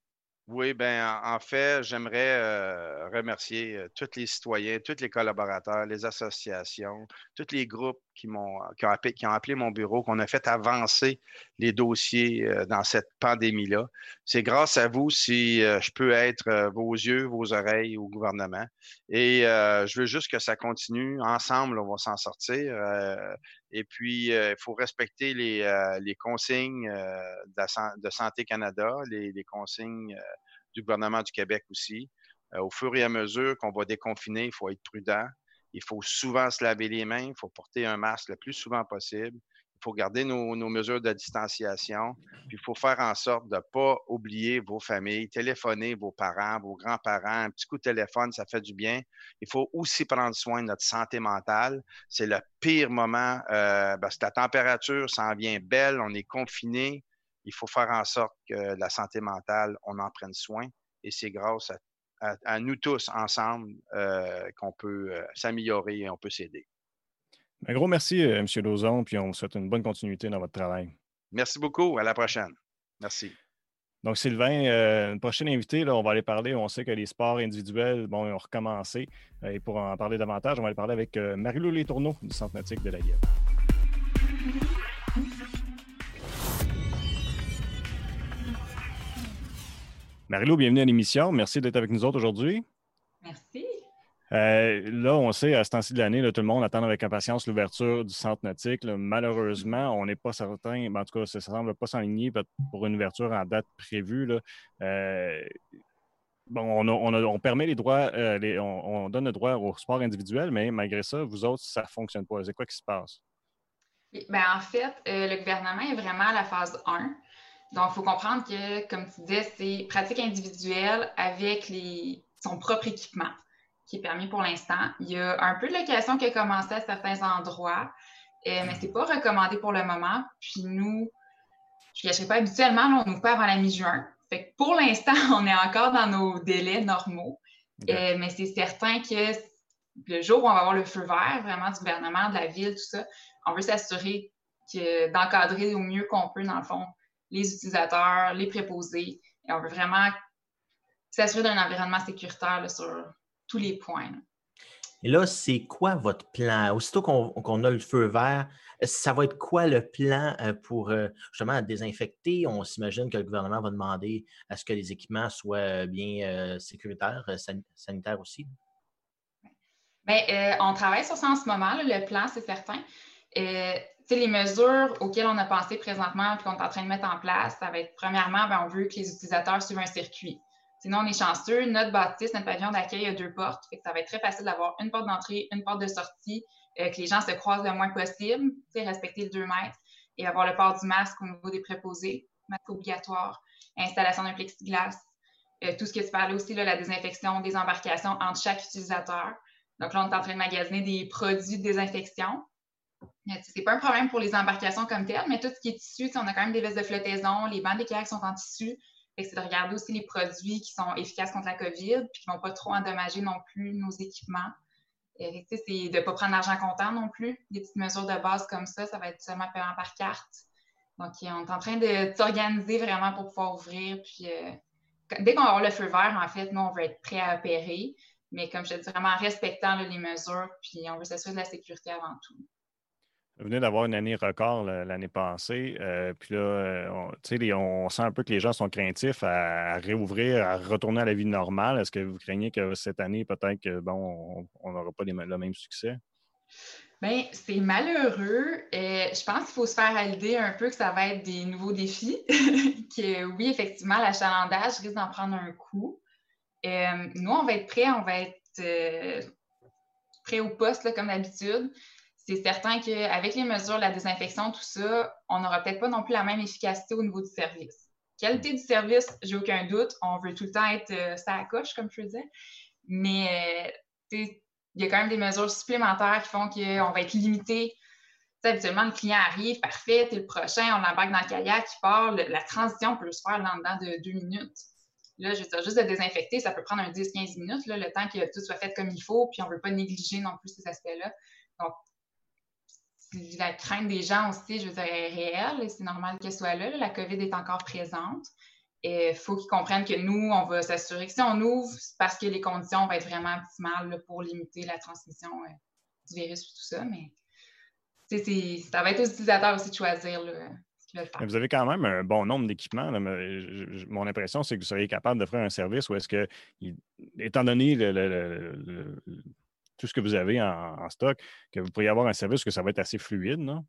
C: Oui, ben en, fait, j'aimerais euh, remercier euh, tous les citoyens, tous les collaborateurs, les associations, tous les groupes qui m'ont qui ont, appelé, mon bureau, qu'on a fait avancer les dossiers euh, dans cette pandémie-là. C'est grâce à vous si je peux être vos yeux, vos oreilles au gouvernement. Et je veux juste que ça continue. Ensemble, on va s'en sortir. Et puis, il faut respecter les, consignes de, Santé Canada, les, les consignes du gouvernement du Québec aussi. au fur et à mesure qu'on va déconfiner, il faut être prudent. Il faut souvent se laver les mains. Il faut porter un masque le plus souvent possible. Il faut garder nos, mesures de distanciation. Il faut faire en sorte de ne pas oublier vos familles, téléphoner vos parents, vos grands-parents. Un petit coup de téléphone, ça fait du bien. Il faut aussi prendre soin de notre santé mentale. C'est le pire moment euh, parce que la température s'en vient belle, on est confiné. Il faut faire en sorte que la santé mentale, on en prenne soin. Et c'est grâce à à, nous tous ensemble euh, qu'on peut euh, s'améliorer et on peut s'aider.
A: Un gros merci, euh, M. Lozon, puis on vous souhaite une bonne continuité dans votre travail.
C: Merci beaucoup. À la prochaine. Merci.
A: Donc, Sylvain, une prochaine invité, là, on va aller parler. On sait que les sports individuels bon, ont recommencé. et pour en parler davantage, on va aller parler avec Marie-Lou Létourneau du Centre nautique de la Guerre. Marilou, bienvenue à l'émission. Merci d'être avec nous autres aujourd'hui.
D: Merci.
A: Euh, là, on sait, à ce temps-ci de l'année, tout le monde attend avec impatience l'ouverture du centre nautique. malheureusement, on n'est pas certain, en tout cas, ça ne semble pas s'enligner pour une ouverture en date prévue. Euh, bon, on, permet les droits, euh, on, donne le droit au sport individuel, mais malgré ça, vous autres, ça ne fonctionne pas. C'est quoi qui se passe?
D: Ben, en fait, le gouvernement est vraiment à la phase 1. Donc, il faut comprendre que, comme tu disais, c'est pratique individuelle avec son propre équipement qui est permis pour l'instant. Il y a un peu de location qui a commencé à certains endroits, euh, mais ce n'est pas recommandé pour le moment. Puis nous, je ne cacherai pas, habituellement, on nous pas avant la mi-juin. Fait que pour l'instant, *laughs* on est encore dans nos délais normaux. Euh, mais c'est certain que le jour où on va avoir le feu vert, vraiment du gouvernement, de la ville, tout ça, on veut s'assurer d'encadrer au mieux qu'on peut, dans le fond, les utilisateurs, les préposés. Et on veut vraiment s'assurer d'un environnement sécuritaire sur tous les points.
B: Et là, c'est quoi votre plan? Aussitôt qu'on a le feu vert, ça va être quoi le plan euh, pour euh, justement désinfecter? On s'imagine que le gouvernement va demander à ce que les équipements soient bien euh, sécuritaires, sanitaires aussi.
D: Bien, on travaille sur ça en ce moment. le plan, c'est certain les mesures auxquelles on a pensé présentement et qu'on est en train de mettre en place, ça va être premièrement, ben, on veut que les utilisateurs suivent un circuit. Sinon, on est chanceux. Notre bâtisse, notre pavillon d'accueil a deux portes. ça va être très facile d'avoir une porte d'entrée, une porte de sortie, euh, que les gens se croisent le moins possible, respecter le 2 mètres et avoir le port du masque au niveau des préposés, masque obligatoire, installation d'un plexiglas. Euh, tout ce que tu parlais aussi, la désinfection des embarcations entre chaque utilisateur. Donc là, on est en train de magasiner des produits de désinfection c'est pas un problème pour les embarcations comme telles, mais tout ce qui est tissu, on a quand même des vestes de flottaison, les bandes d'équerre sont en tissu. C'est de regarder aussi les produits qui sont efficaces contre la COVID, puis qui ne vont pas trop endommager non plus nos équipements. C'est de ne pas prendre l'argent comptant non plus. Des petites mesures de base comme ça, ça va être seulement payant par carte. Donc, on est en train de s'organiser vraiment pour pouvoir ouvrir. Puis, euh, dès qu'on va avoir le feu vert, en fait, nous, on veut être prêt à opérer. Mais comme je te dis, vraiment en respectant les mesures, puis on veut s'assurer de la sécurité avant tout.
A: Venez d'avoir une année record l'année passée. Euh, puis là, euh, on, on, sent un peu que les gens sont craintifs à, réouvrir, à retourner à la vie normale. Est-ce que vous craignez que cette année, peut-être que bon, on n'aura pas le même succès?
D: Bien, c'est malheureux. Euh, je pense qu'il faut se faire à l'idée un peu que ça va être des nouveaux défis. *laughs* que oui, effectivement, l'achalandage risque d'en prendre un coup. nous, on va être prêts, on va être prêts au poste, comme d'habitude c'est certain qu'avec les mesures, la désinfection, tout ça, on n'aura peut-être pas non plus la même efficacité au niveau du service. Qualité du service, j'ai aucun doute. On veut tout le temps être euh, ça à coche, comme je disais. Mais euh, il y a quand même des mesures supplémentaires qui font qu'on va être limité. habituellement, le client arrive, parfait, t'es le prochain, on l'embarque dans le kayak, il part. la transition peut se faire dans de deux minutes. Là, je veux juste de désinfecter, ça peut prendre un 10-15 minutes, le temps que tout soit fait comme il faut, puis on ne veut pas négliger non plus ces aspects-là. Donc, la crainte des gens aussi, je veux dire, est réelle c'est normal qu'elle soit là. La COVID est encore présente. Il faut qu'ils comprennent que nous, on va s'assurer que si on ouvre, c'est parce que les conditions vont être vraiment optimales pour limiter la transmission euh, du virus et tout ça. Mais ça va être aux utilisateurs aussi de choisir ce qu'ils veulent faire.
A: vous avez quand même un bon nombre d'équipements. Mon impression, c'est que vous seriez capable d'offrir un service où est-ce que, étant donné le tout ce que vous avez en, stock, que vous pourriez avoir un service que ça va être assez fluide, non?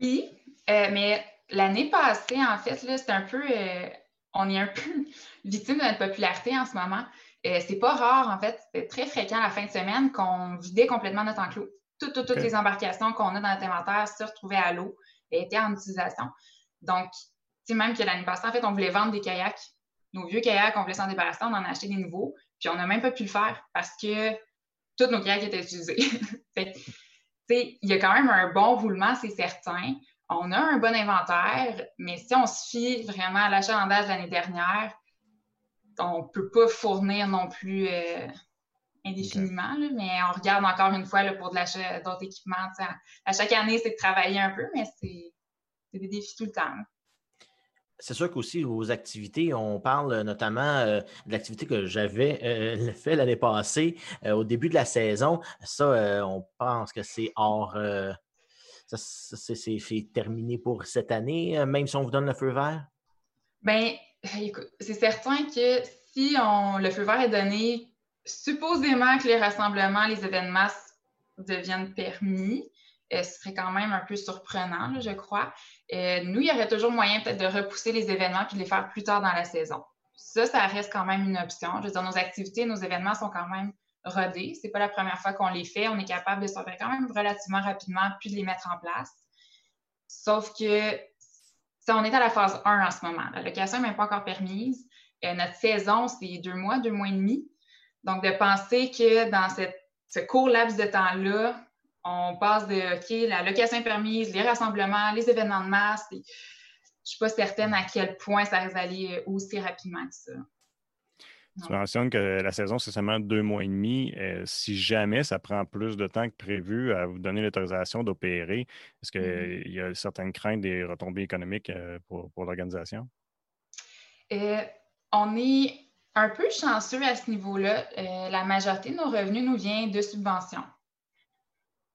D: Oui, euh, mais l'année passée, en fait, c'est un peu. Euh, on est un peu *laughs* victime de notre popularité en ce moment. Euh, c'est pas rare, en fait, c'est très fréquent la fin de semaine qu'on vidait complètement notre enclos. Toutes, toutes, les embarcations qu'on a dans notre inventaire se retrouvaient à l'eau et étaient en utilisation. Donc, tu même que l'année passée, en fait, on voulait vendre des kayaks. Nos vieux kayaks, on voulait s'en débarrasser, on en a acheté des nouveaux, puis on n'a même pas pu le faire parce que toutes nos kayaks étaient utilisés. *laughs* il y a quand même un bon roulement, c'est certain. On a un bon inventaire, mais si on se fie vraiment à l'achalandage de l'année dernière, on ne peut pas fournir non plus euh, indéfiniment, mais on regarde encore une fois pour de l'achat d'autres équipements. À, chaque année, c'est de travailler un peu, mais c'est des défis tout le temps
B: c'est sûr qu'aussi vos activités, on parle notamment euh, de l'activité que j'avais euh, *laughs* fait l'année passée euh, au début de la saison. Ça, on pense que c'est hors. c'est terminé pour cette année, même si on vous donne le feu vert?
D: Bien, c'est certain que si on, le feu vert est donné, supposément que les rassemblements, les événements deviennent permis, ce serait quand même un peu surprenant, je crois. Euh, nous, il y aurait toujours moyen peut-être de repousser les événements puis de les faire plus tard dans la saison. Ça, ça reste quand même une option. Je veux dire, nos activités, nos événements sont quand même rodés. C'est pas la première fois qu'on les fait. On est capable de sortir quand même relativement rapidement puis de les mettre en place. Sauf que si on est à la phase 1 en ce moment. La location n'est pas encore permise. Euh, notre saison, c'est deux mois, deux mois et demi. Donc, de penser que dans cette, ce court laps de temps-là, on passe de OK, la location est permise, les rassemblements, les événements de masse. je ne suis pas certaine à quel point ça va aller aussi rapidement que ça.
A: Tu mentionnes que la saison, c'est seulement deux mois et demi. Euh, si jamais ça prend plus de temps que prévu à vous donner l'autorisation d'opérer, est-ce qu'il mm-hmm. y a certaines craintes des retombées économiques euh, pour, l'organisation?
D: Euh, on est un peu chanceux à ce niveau-là. la majorité de nos revenus nous vient de subventions.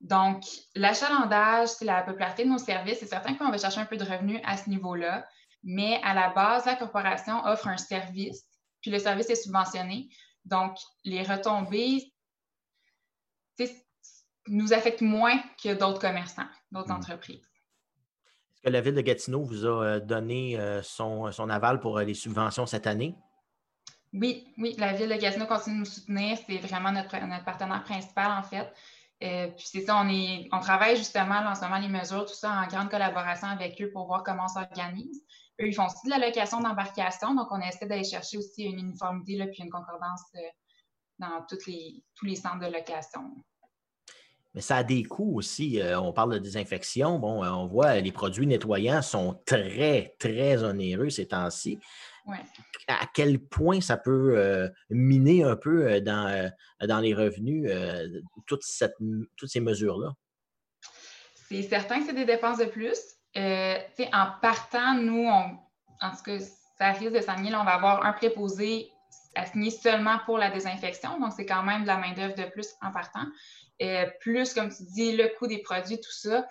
D: Donc, l'achalandage, c'est la popularité de nos services. C'est certain qu'on va chercher un peu de revenus à ce niveau-là, mais à la base, la corporation offre un service, puis le service est subventionné. Donc, les retombées nous affectent moins que d'autres commerçants, d'autres hmm. entreprises.
B: Est-ce que la Ville de Gatineau vous a euh, donné euh, son, aval pour euh, les subventions cette année?
D: Oui, oui, la Ville de Gatineau continue de nous soutenir. C'est vraiment notre, notre partenaire principal, en fait. Euh, puis c'est ça, on, est, on travaille justement en ce moment les mesures, tout ça en grande collaboration avec eux pour voir comment on s'organise. Eux, ils font aussi de la location d'embarcation, donc on essaie d'aller chercher aussi une uniformité là, puis une concordance euh, dans les, tous les centres de location.
B: Mais ça a des coûts aussi. Euh, on parle de désinfection. Bon, on voit les produits nettoyants sont très, très onéreux ces temps-ci à quel point ça peut euh, miner un peu euh, dans, euh, dans les revenus toutes ces mesures-là?
D: C'est certain que c'est des dépenses de plus. en partant, nous, en tout cas, ça risque de s'amener. On va avoir un préposé à signer seulement pour la désinfection. Donc, c'est quand même de la main-d'œuvre de plus en partant. plus, comme tu dis, le coût des produits, tout ça,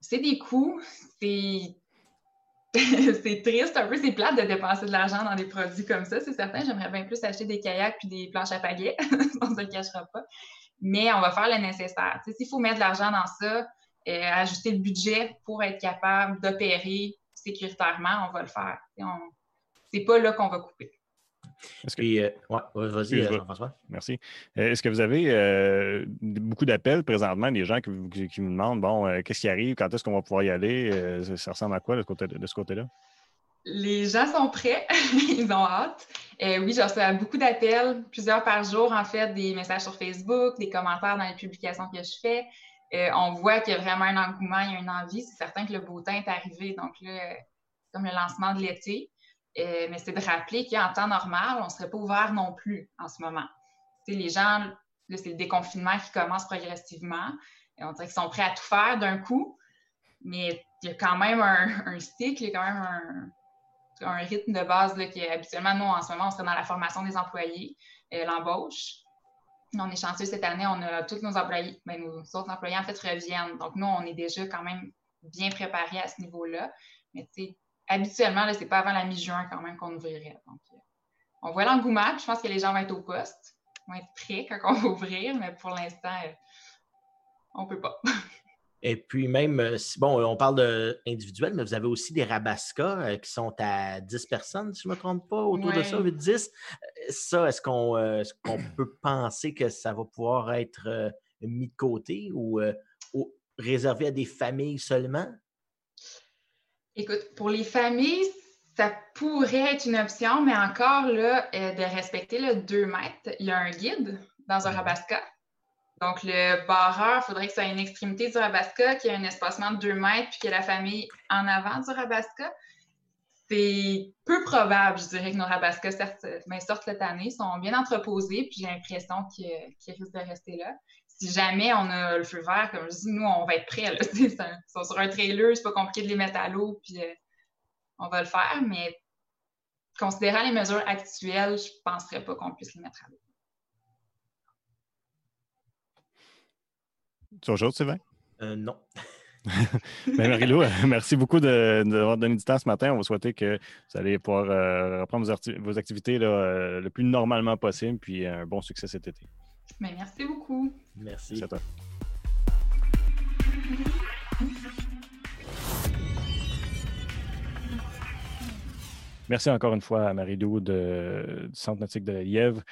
D: c'est des coûts. C'est *laughs* c'est triste, un peu, c'est plate de dépenser de l'argent dans des produits comme ça, c'est certain. J'aimerais bien plus acheter des kayaks puis des planches à pagaie, *laughs* on ne se le cachera pas. Mais on va faire le nécessaire. S'il faut mettre de l'argent dans ça, euh, ajuster le budget pour être capable d'opérer sécuritairement, on va le faire. C'est pas là qu'on va couper.
B: Puis, euh, vas-y, Jean-François.
A: Merci. Est-ce que vous avez beaucoup d'appels présentement, des gens qui, me demandent, bon, qu'est-ce qui arrive, quand est-ce qu'on va pouvoir y aller? ça ressemble à quoi de ce côté-là?
D: Les gens sont prêts, *laughs* ils ont hâte. oui, je reçois beaucoup d'appels, plusieurs par jour, en fait, des messages sur Facebook, des commentaires dans les publications que je fais. Euh, on voit qu'il y a vraiment un engouement, il y a une envie. C'est certain que le beau temps est arrivé, donc là, comme le lancement de l'été. Euh, mais c'est de rappeler qu'en temps normal, on ne serait pas ouvert non plus en ce moment. les gens, c'est le déconfinement qui commence progressivement. Et on dirait qu'ils sont prêts à tout faire d'un coup, mais il y a quand même un, *laughs* cycle, il y a quand même un, rythme de base là, qui habituellement, nous, en ce moment, on serait dans la formation des employés, euh, l'embauche. On est chanceux cette année, on a tous nos employés, ben, nos autres employés en fait reviennent. Donc, nous, on est déjà quand même bien préparés à ce niveau-là. Mais tu sais, habituellement, ce n'est pas avant la mi-juin quand même qu'on ouvrirait. Donc, euh, on voit l'engouement. Je pense que les gens vont être au poste, vont être prêts quand on va ouvrir, mais pour l'instant, euh, on ne peut pas.
B: Et puis même, euh, bon, on parle d'individuel, mais vous avez aussi des rabascas qui sont à 10 personnes, si je ne me trompe pas, autour de ça, 8-10. Euh, ça, est-ce qu'on *clears throat* peut penser que ça va pouvoir être mis de côté ou, réservé à des familles seulement?
D: Écoute, pour les familles, ça pourrait être une option, mais encore là, de respecter le 2 mètres. Il y a un guide dans un rabasca donc, le barreur, il faudrait que ce soit une extrémité du rabasca, qu'il y ait un espacement de 2 mètres, puis que la famille en avant du rabasca. C'est peu probable, je dirais, que nos rabascas ben, sortent cette année, sont bien entreposés, puis j'ai l'impression qu'ils risquent de rester là. Si jamais on a le feu vert, comme je dis, nous, on va être prêts. Là. *laughs* Ils sont sur un trailer, c'est pas compliqué de les mettre à l'eau, puis euh, on va le faire, mais considérant les mesures actuelles, je ne penserais pas qu'on puisse les mettre à l'eau.
A: Tu as autre chose, Sylvain?
B: Euh, non. *laughs*
A: ben Marie-Lou, euh, merci beaucoup d'avoir donné du temps ce matin. On va souhaiter que vous allez pouvoir euh, reprendre vos, activités le plus normalement possible, puis un bon succès cet été.
D: Merci beaucoup.
B: Merci. merci à toi.
A: Merci encore une fois à Marie-Lou du Centre nautique de la Lièvre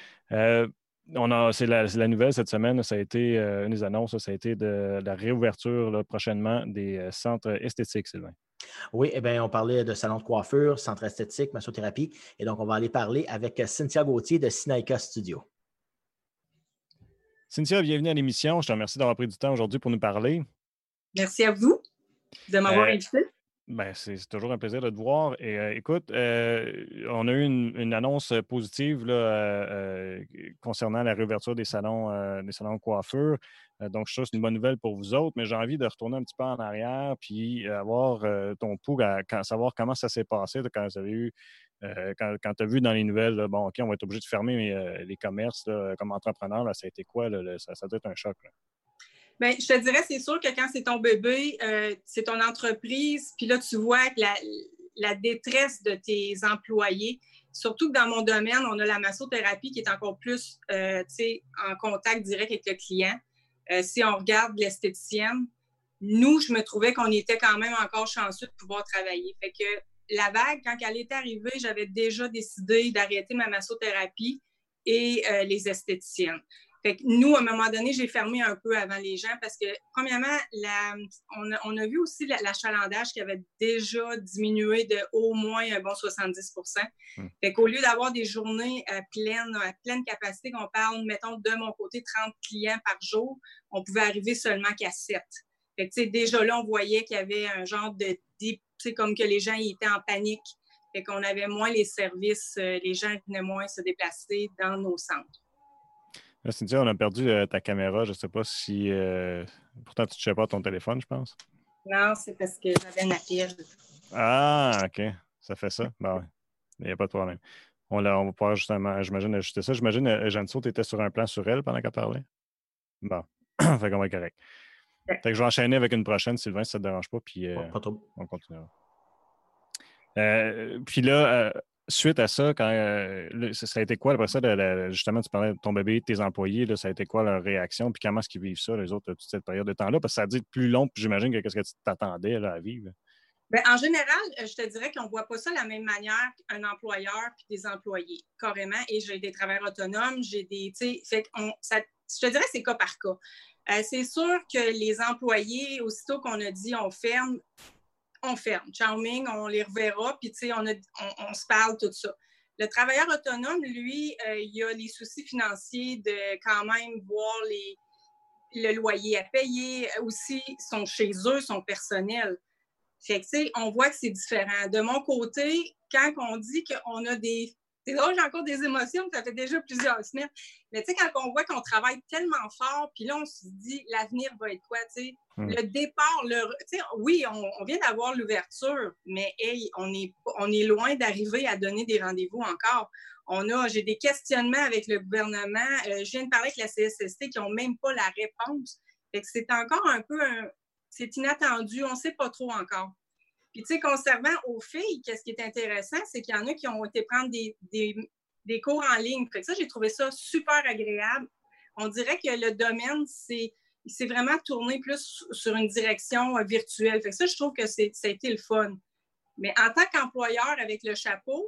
A: c'est la, nouvelle cette semaine, ça a été euh, une des annonces, ça a été de, la réouverture prochainement des euh, centres esthétiques, Sylvain.
B: Oui, eh bien, on parlait de salon de coiffure, centre esthétique, massothérapie. Et donc, on va aller parler avec Cynthia Gauthier de Sinaika Studio.
A: Cynthia, bienvenue à l'émission. Je te remercie d'avoir pris du temps aujourd'hui pour nous parler.
E: Merci à vous de m'avoir euh, invité.
A: Ben, c'est toujours un plaisir de te voir. Et écoute, on a eu une, annonce positive concernant la réouverture des salons, des salons de coiffure. donc, je trouve que c'est une bonne nouvelle pour vous autres, mais j'ai envie de retourner un petit peu en arrière puis avoir ton pouls à, savoir comment ça s'est passé quand vous avez eu, quand, tu as vu dans les nouvelles, bon, OK, on va être obligé de fermer les commerces comme entrepreneur. ça a été quoi? ça, ça doit être un choc.
E: Bien, je te dirais, c'est sûr que quand c'est ton bébé, euh, c'est ton entreprise, puis là, tu vois la, détresse de tes employés, surtout que dans mon domaine, on a la massothérapie qui est encore plus euh, en contact direct avec le client. Euh, si on regarde l'esthéticienne, nous, je me trouvais qu'on était quand même encore chanceux de pouvoir travailler. Fait que la vague, quand elle est arrivée, j'avais déjà décidé d'arrêter ma massothérapie et les esthéticiennes nous, à un moment donné, j'ai fermé un peu avant les gens parce que, premièrement, on, a, vu aussi l'achalandage qui avait déjà diminué de au moins un bon 70 hmm. Fait qu'au lieu d'avoir des journées à pleine, à pleine capacité, qu'on parle, mettons, de mon côté, 30 clients par jour, on pouvait arriver seulement qu'à 7. Fait que, déjà là, on voyait qu'il y avait un genre de comme que les gens étaient en panique. Fait qu'on avait moins les services, euh, les gens venaient moins se déplacer dans nos centres.
A: Cynthia, on a perdu euh, ta caméra. Je ne sais pas si. Euh, pourtant, tu ne touchais pas ton téléphone, je pense.
E: Non, c'est parce que j'avais une appel.
A: Ah, OK. Ça fait ça? Ben, Il n'y a pas de problème. On, on va pouvoir justement, j'imagine, ajuster ça. J'imagine, euh, Jeanne tu étais sur un plan sur elle pendant qu'elle parlait? Bon. *clears throat* fait qu'on va être correct. Fait que je vais enchaîner avec une prochaine, Sylvain, si ça ne te dérange pas. Puis, on continuera. puis là, suite à ça, quand, euh, ça a été quoi après ça? justement, tu parlais de ton bébé, tes employés, ça a été quoi leur réaction? Puis comment est-ce qu'ils vivent ça, les autres, toute cette période de temps-là? Parce que ça a dit plus long, puis j'imagine que qu'est-ce que tu t'attendais à vivre.
E: Ben, en général, euh, je te dirais qu'on ne voit pas ça de la même manière qu'un employeur puis des employés, carrément. Et j'ai des travailleurs autonomes, j'ai des. Fait je te dirais que c'est cas par cas. Euh, c'est sûr que les employés, aussitôt qu'on a dit on ferme, on ferme. Charming, on les reverra, puis on, on, se parle, tout ça. Le travailleur autonome, lui, euh, il a les soucis financiers de quand même voir les, le loyer à payer, aussi sont chez eux, son personnel. Fait que, on voit que c'est différent. De mon côté, quand on dit qu'on a des c'est drôle, j'ai encore des émotions, ça fait déjà plusieurs semaines. Mais tu sais, quand on voit qu'on travaille tellement fort, puis là, on se dit, l'avenir va être quoi, tu sais? Hmm. Le départ, le, oui, on, vient d'avoir l'ouverture, mais hey, on est, on est loin d'arriver à donner des rendez-vous encore. On a, j'ai des questionnements avec le gouvernement. Euh, je viens de parler avec la CSST qui n'ont même pas la réponse. Fait que c'est encore un peu un, c'est inattendu, on ne sait pas trop encore. Puis, tu sais, concernant aux filles, qu'est-ce qui est intéressant, c'est qu'il y en a qui ont été prendre des, des, cours en ligne. Fait que ça, j'ai trouvé ça super agréable. On dirait que le domaine, c'est vraiment tourné plus sur une direction euh, virtuelle. Fait que ça, je trouve que ça le fun. Mais en tant qu'employeur avec le chapeau,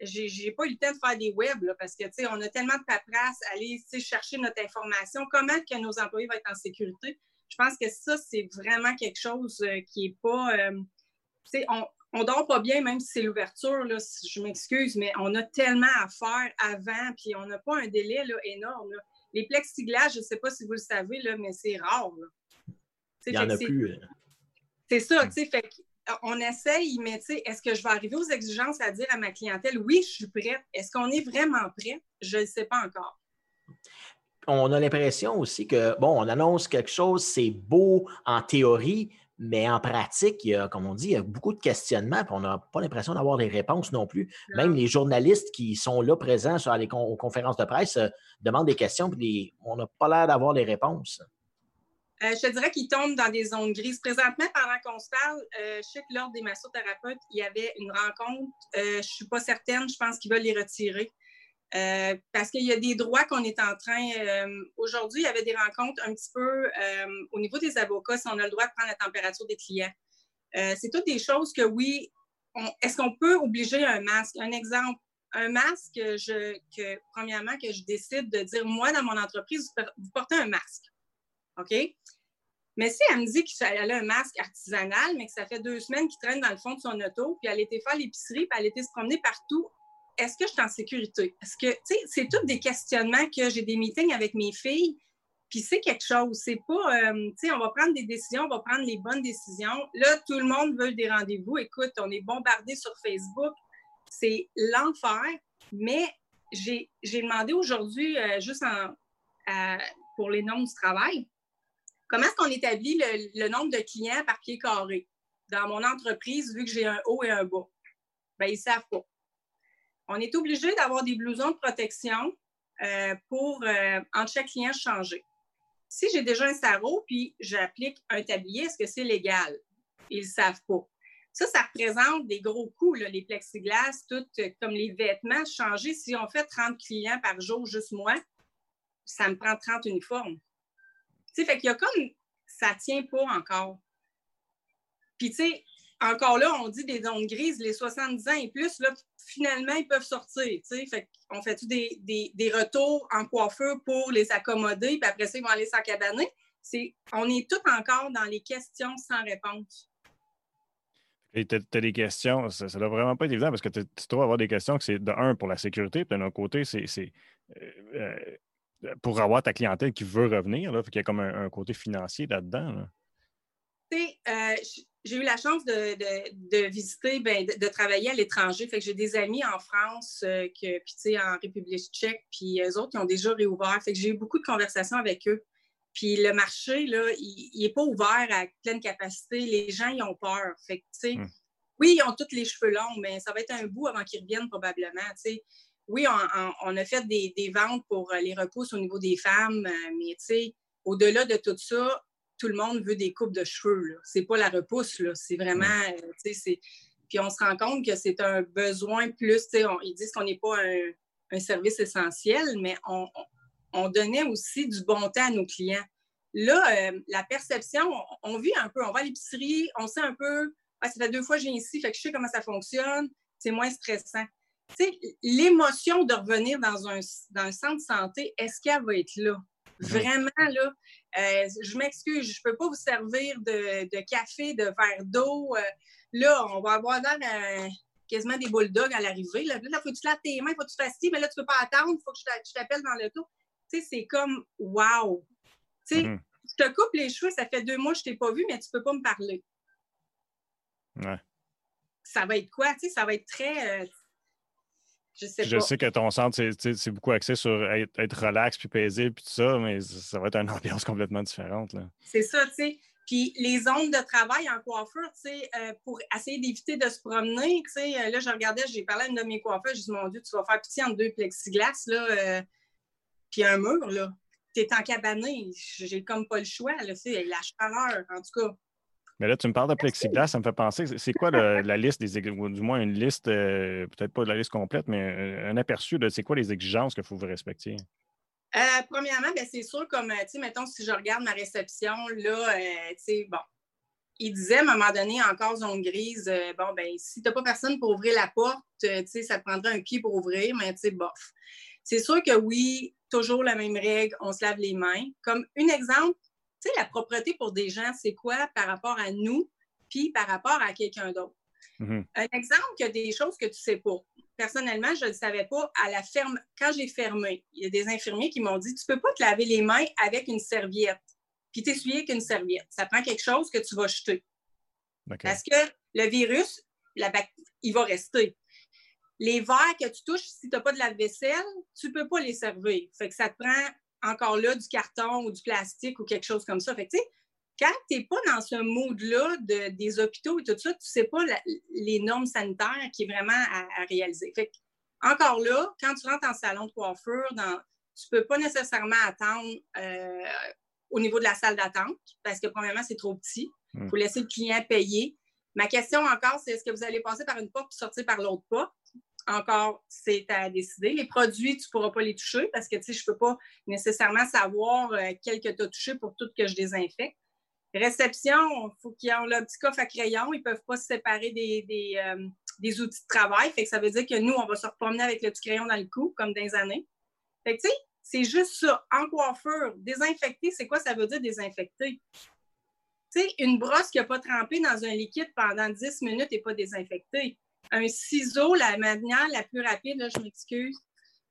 E: j'ai, pas eu le temps de faire des webs parce que, on a tellement de paperasse, aller chercher notre information, comment que nos employés vont être en sécurité? Je pense que ça, c'est vraiment quelque chose euh, qui est pas... Euh, on, on dort pas bien, même si c'est l'ouverture, je m'excuse, mais on a tellement à faire avant, puis on n'a pas un délai là, énorme. Les plexiglas, je ne sais pas si vous le savez, là, mais c'est rare.
B: Il n'y en a plus. Euh.
E: C'est ça, tu sais, fait on essaye, mais tu sais, est-ce que je vais arriver aux exigences à dire à ma clientèle, oui, je suis prête? Est-ce qu'on est vraiment prêt? Je ne sais pas encore.
B: On a l'impression aussi que, bon, on annonce quelque chose, c'est beau en théorie, mais en pratique, il y a, comme on dit, il y a beaucoup de questionnements, puis on n'a pas l'impression d'avoir des réponses non plus. Même les journalistes qui sont là présents sur les conférences de presse euh, demandent des questions, puis on n'a pas l'air d'avoir les réponses.
E: Euh, je te dirais qu'ils tombent dans des zones grises. Présentement, pendant qu'on se parle, euh, je sais que lors des massothérapeutes, il y avait une rencontre. je ne suis pas certaine, je pense qu'ils veulent les retirer. Euh, parce qu'il y a des droits qu'on est en train. Euh, aujourd'hui, il y avait des rencontres un petit peu euh, au niveau des avocats, si on a le droit de prendre la température des clients. c'est toutes des choses que oui, est-ce qu'on peut obliger un masque? Un exemple, un masque, je, que, premièrement, que je décide de dire, moi, dans mon entreprise, vous portez un masque. OK? Mais si elle me dit qu'elle a un masque artisanal, mais que ça fait deux semaines qu'il traîne dans le fond de son auto, puis elle était faire l'épicerie, puis elle était se promener partout, est-ce que je suis en sécurité? Est-ce que, tu sais, c'est tous des questionnements que j'ai des meetings avec mes filles, puis c'est quelque chose. C'est pas, euh, tu sais, on va prendre des décisions, on va prendre les bonnes décisions. Là, tout le monde veut des rendez-vous. Écoute, on est bombardé sur Facebook. C'est l'enfer. Mais j'ai demandé aujourd'hui, euh, juste pour les noms du travail, comment est-ce qu'on établit le, nombre de clients par pied carré dans mon entreprise, vu que j'ai un haut et un bas? Bien, ils ne savent pas on est obligé d'avoir des blousons de protection euh, pour, euh, entre chaque client, changer. Si j'ai déjà un sarreau puis j'applique un tablier, est-ce que c'est légal? Ils ne savent pas. Ça, ça représente des gros coûts, les plexiglas, tout euh, comme les vêtements. Changer, si on fait 30 clients par jour, juste moi, ça me prend 30 uniformes. Tu sais, fait qu'il y a comme, ça tient pas encore. Puis, tu sais, encore là, on dit des zones grises, les 70 ans et plus, là, finalement, ils peuvent sortir. Fait on fait des, des, retours en coiffeur pour les accommoder, puis après ça, ils vont aller s'encabaner. C'est, on est tout encore dans les questions sans réponse.
A: Et tu as, des questions, ça ne doit vraiment pas être évident parce que tu dois avoir des questions que c'est de un pour la sécurité, puis d'un autre côté, c'est euh, euh, pour avoir ta clientèle qui veut revenir. Là, fait qu'il y a comme un, côté financier là-dedans. Là.
E: Euh, j'ai eu la chance de, visiter, ben, de, travailler à l'étranger. Fait que j'ai des amis en France, euh, que, puis en République tchèque, puis eux autres qui ont déjà réouvert. Fait que j'ai eu beaucoup de conversations avec eux. Puis le marché, là, il n'est pas ouvert à pleine capacité. Les gens, ils ont peur. Fait que, tu sais, hmm. oui, ils ont tous les cheveux longs, mais ça va être un bout avant qu'ils reviennent probablement, tu sais. Oui, on, a fait des, ventes pour les repousses au niveau des femmes, euh, mais tu sais, au-delà de tout ça, tout le monde veut des coupes de cheveux. C'est pas la repousse, c'est vraiment. Euh, puis on se rend compte que c'est un besoin plus. ils disent qu'on n'est pas un, service essentiel, mais on, donnait aussi du bon temps à nos clients. Là, euh, la perception, on, vit un peu, on va à l'épicerie, on sait un peu, ah, ça fait deux fois que viens ici, fait que je sais comment ça fonctionne, c'est moins stressant. L'émotion de revenir dans un, dans un centre de santé, est-ce qu'elle va être là? Vraiment, là, euh, je m'excuse, je ne peux pas vous servir de, café, de verre d'eau. Euh, là, on va avoir dans quasiment des bulldogs à l'arrivée. Là, il faut que tu laves tes mains, il faut que tu fasses ci, mais là, tu ne peux pas attendre, il faut que je t'appelle dans le tout. Tu sais, c'est comme wow. Tu sais, mhm. je te coupe les cheveux, ça fait deux mois que je ne t'ai pas vu, mais tu ne peux pas me parler.
A: Ouais.
E: Ça va être quoi? Tu sais, ça va être très. Euh,
A: je sais, je sais que ton centre, c'est beaucoup axé sur être, relax puis paisible puis tout ça, mais ça va être une *laughs* ambiance complètement différente.
E: C'est ça, tu sais. Puis les zones de travail en coiffure, tu sais, euh, pour essayer d'éviter de se promener, tu sais, euh, là, je regardais, j'ai parlé à une de mes coiffeurs, j'ai dit, mon Dieu, tu vas faire pitié entre deux plexiglas, là, euh, puis un mur, là. Tu es en cabané, j'ai comme pas le choix, là, tu sais, la chaleur, en tout cas.
A: Mais là, tu me parles de plexiglas, ça me fait penser, c'est quoi la liste des ou du moins une liste, euh, peut-être pas de la liste complète, mais un, aperçu de c'est quoi les exigences qu'il faut vous respecter?
E: Euh, premièrement, ben, c'est sûr, comme, euh, tu sais, mettons, si je regarde ma réception, là, tu sais, bon, il disait à un moment donné, encore zone grise, bon, ben, si tu n'as pas personne pour ouvrir la porte, tu sais, ça te prendrait un pied pour ouvrir, mais tu sais, bof. C'est sûr que oui, toujours la même règle, on se lave les mains. Comme un exemple, tu sais, la propreté pour des gens, c'est quoi par rapport à nous, puis par rapport à quelqu'un d'autre? Mm-hmm. Un exemple, il y a des choses que tu ne sais pas. Personnellement, je ne le savais pas à la ferme. Quand j'ai fermé, il y a des infirmiers qui m'ont dit Tu ne peux pas te laver les mains avec une serviette, puis t'essuyer avec une serviette. Ça prend quelque chose que tu vas jeter. Parce que le virus, la il va rester. Les verres que tu touches, si tu n'as pas de la vaisselle, tu ne peux pas les servir. Fait que ça te prend encore là du carton ou du plastique ou quelque chose comme ça. Fait que, quand tu n'es pas dans ce mood-là de, des hôpitaux et tout ça, tu ne sais pas les normes sanitaires qui est vraiment à, réaliser. Fait encore là, quand tu rentres en salon de coiffure, dans, tu ne peux pas nécessairement attendre euh, au niveau de la salle d'attente parce que, premièrement, c'est trop petit. Il mm. faut laisser le client payer. Ma question encore, c'est est-ce que vous allez passer par une porte et sortir par l'autre porte? Encore, c'est à décider. Les produits, tu ne pourras pas les toucher parce que, je ne peux pas nécessairement savoir euh, quel que tu as touché pour tout que je désinfecte. Réception, il faut qu'ils aient le petit coffre à crayon. Ils ne peuvent pas se séparer des, euh, des, outils de travail. Ça veut dire que nous, on va se promener avec le petit crayon dans le cou, comme dans les années. Fait que, tu sais, c'est juste ça. En coiffure, désinfecter, c'est quoi ça veut dire désinfecter? Tu sais, une brosse qui n'a pas trempé dans un liquide pendant 10 minutes n'est pas désinfectée un ciseau, la manière la plus rapide, là, je m'excuse.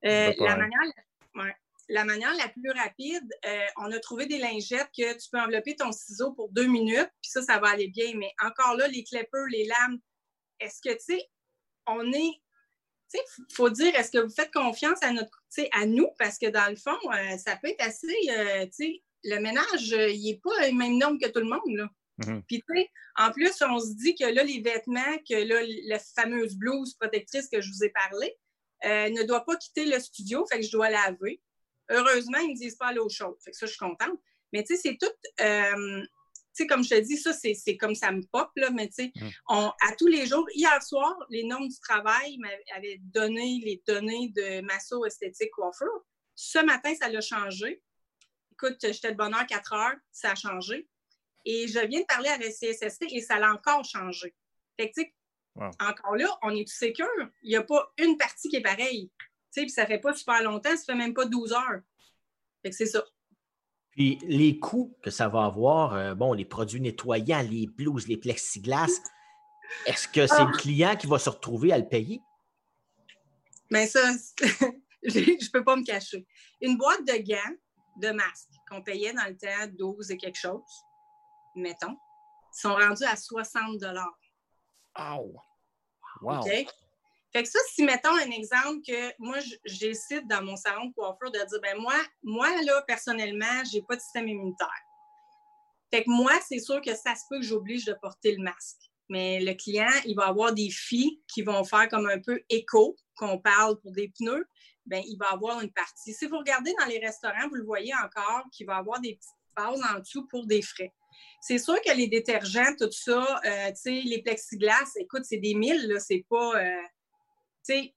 E: Euh, la, manière, la manière la plus rapide, euh, on a trouvé des lingettes que tu peux envelopper ton ciseau pour deux minutes, puis ça, ça va aller bien. Mais encore là, les clippers, les lames, est-ce que, tu sais, on est. Tu sais, il faut dire, est-ce que vous faites confiance à notre, à nous? Parce que dans le fond, euh, ça peut être assez, tu sais, le ménage, il n'est pas le même nombre que tout le monde, là. Mhm. Puis, tu sais, en plus, on se dit que là, les vêtements, que là, la fameuse blouse protectrice que je vous ai parlé, euh, ne doit pas quitter le studio, fait que je dois laver. Heureusement, ils ne me disent pas l'eau chaude, fait que ça, je suis contente. Mais tu sais, c'est tout. Euh, tu sais, comme je te dis, ça, c'est comme ça me pop, là, mais tu sais, mhm. à tous les jours, hier soir, les normes du travail m'avaient donné les données de masso esthétique coiffure. Ce matin, ça l'a changé. Écoute, j'étais de bonne heure 4 heures, ça a changé. Et je viens de parler à la CSST et ça l'a encore changé. Fait que, encore là, on est tout sécure. Il n'y a pas une partie qui est pareille. Puis ça fait pas super longtemps, ça fait même pas 12 heures. Fait que c'est ça.
B: Puis les coûts que ça va avoir, euh, bon, les produits nettoyants, les blouses, les plexiglas, est-ce que c'est le ah. client qui va se retrouver à le payer?
E: Mais ça, *laughs* je ne peux pas me cacher. Une boîte de gants, de masques qu'on payait dans le temps 12 et quelque chose, mettons, sont rendus à 60
A: Oh! Wow!
E: Fait que ça, si mettons un exemple que moi, j'essaie dans mon salon de coiffure de dire, ben moi, moi, là, personnellement, j'ai pas de système immunitaire. Fait que moi, c'est sûr que ça se peut que j'oblige de porter le masque. Mais le client, il va avoir des filles qui vont faire comme un peu écho, qu'on parle pour des pneus, ben il va avoir une partie. Si vous regardez dans les restaurants, vous le voyez encore, qu'il va avoir des petites bases en dessous pour des frais. C'est sûr que les détergents, tout ça, euh, les plexiglas, écoute, c'est des milles, là, c'est pas. Euh, tu sais,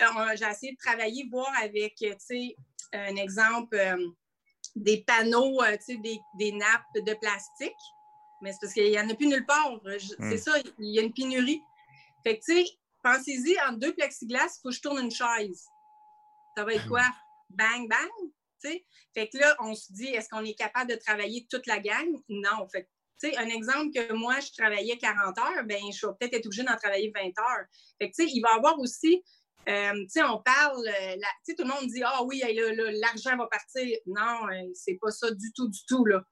E: euh, j'ai essayé de travailler, voir avec, tu sais, un exemple, des panneaux, tu sais, des, nappes de plastique. Mais c'est parce qu'il n'y en a plus nulle part. C'est hmm. ça, il y a une pénurie. Fait que, tu sais, pensez-y, en deux plexiglas, il faut que je tourne une chaise. Ça va être quoi? Bang, bang? Fait que là, on se dit, est-ce qu'on est capable de travailler toute la gang? Non. Fait sais, un exemple que moi, je travaillais 40 heures, ben je vais peut-être être obligée d'en travailler 20 heures. Fait que, il va y avoir aussi, euh, on parle, euh, sais, tout le monde dit, ah oui, l'argent va partir. Non, euh, c'est pas ça du tout, du tout, là.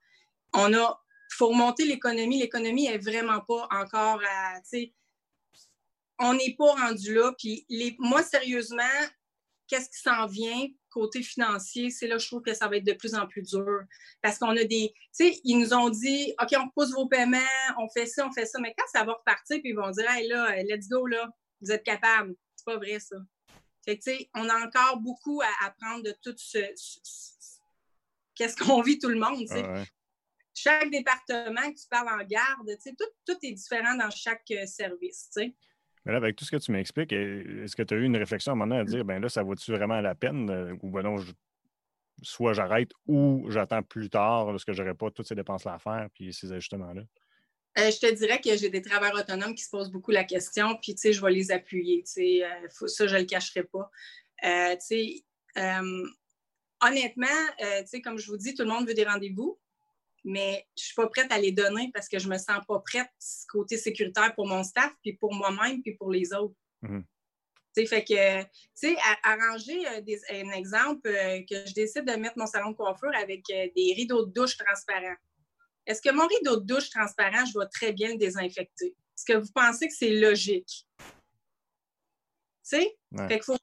E: On a, faut remonter l'économie. L'économie est vraiment pas encore à, on n'est pas rendu là. Puis moi, sérieusement, qu'est-ce qui s'en vient côté financier? C'est là je trouve que ça va être de plus en plus dur. Parce qu'on a des. Tu sais, ils nous ont dit OK, on repousse vos paiements, on fait ça, on fait ça. Mais quand ça va repartir, puis ils vont dire Hey là, let's go, là, vous êtes capable. C'est pas vrai, ça. Fait que, tu sais, on a encore beaucoup à apprendre de tout ce. Qu'est-ce qu'on vit tout le monde, tu sais. Chaque département que tu parles en garde, tu sais, tout, tout est différent dans chaque euh, service, tu sais.
A: Mais là, avec tout ce que tu m'expliques, est-ce que tu as eu une réflexion à un moment donné à dire, ben là, ça vaut-tu vraiment la peine? Euh, ou ben non, soit j'arrête ou j'attends plus tard parce que je n'aurai pas toutes ces dépenses-là à faire puis ces ajustements-là?
E: Euh, je te dirais que j'ai des travailleurs autonomes qui se posent beaucoup la question, puis tu sais, je vais les appuyer. Tu sais, euh, ça, je ne le cacherai pas. tu sais, honnêtement, tu sais, comme je vous dis, tout le monde veut des rendez-vous mais je ne suis pas prête à les donner parce que je ne me sens pas prête côté sécuritaire pour mon staff, puis pour moi-même, puis pour les autres. Mhm. Fait que, tu sais, arranger euh, un exemple euh, que je décide de mettre mon salon de coiffure avec euh, des rideaux de douche transparents. Est-ce que mon rideau de douche transparent, je vais très bien le désinfecter? Est-ce que vous pensez que c'est logique? Tu sais? Fait qu'il faut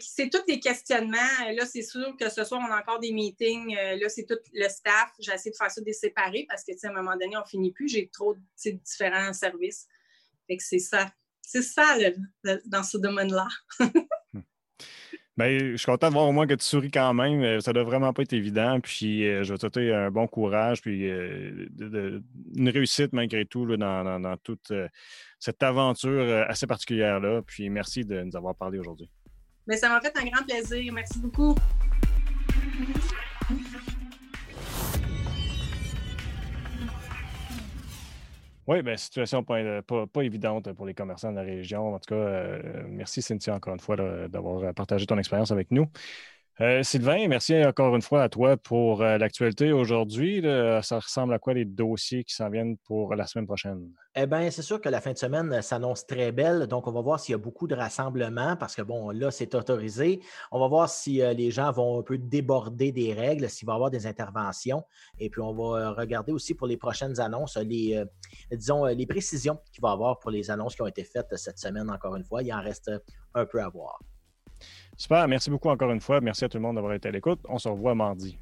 E: c'est tous les questionnements. Là, c'est sûr que ce soir, on a encore des meetings. Euh, là, c'est tout le staff. J'ai essayé de faire ça des séparés parce que, à un moment donné, on finit plus. J'ai trop de différents services. Fait que c'est ça. C'est ça, dans ce domaine-là. *laughs*
A: Bien, je suis content de voir au moins que tu souris quand même. Euh, ça doit vraiment pas être évident. Puis euh, je vais te souhaiter un bon courage, puis une réussite malgré tout dans, toute cette aventure assez particulière-là. Puis merci de nous avoir parlé aujourd'hui.
E: Mais ça m'a fait un grand plaisir. Merci beaucoup.
A: Oui, bien, situation pas, pas, évidente pour les commerçants de la région. En tout cas, euh, merci Cynthia encore une fois d'avoir partagé ton expérience avec nous. Euh, Sylvain, merci encore une fois à toi pour euh, l'actualité aujourd'hui. Ça ressemble à quoi les dossiers qui s'en viennent pour la semaine prochaine?
B: Eh bien, c'est sûr que la fin de semaine euh, s'annonce très belle. Donc, on va voir s'il y a beaucoup de rassemblements parce que, bon, là, c'est autorisé. On va voir si les gens vont un peu déborder des règles, s'il va y avoir des interventions. Et puis, on va regarder aussi pour les prochaines annonces, les, disons, les précisions qu'il va y avoir pour les annonces qui ont été faites cette semaine, encore une fois. Il en reste un peu à voir.
A: Super, merci beaucoup encore une fois. Merci à tout le monde d'avoir été à l'écoute. On se revoit mardi.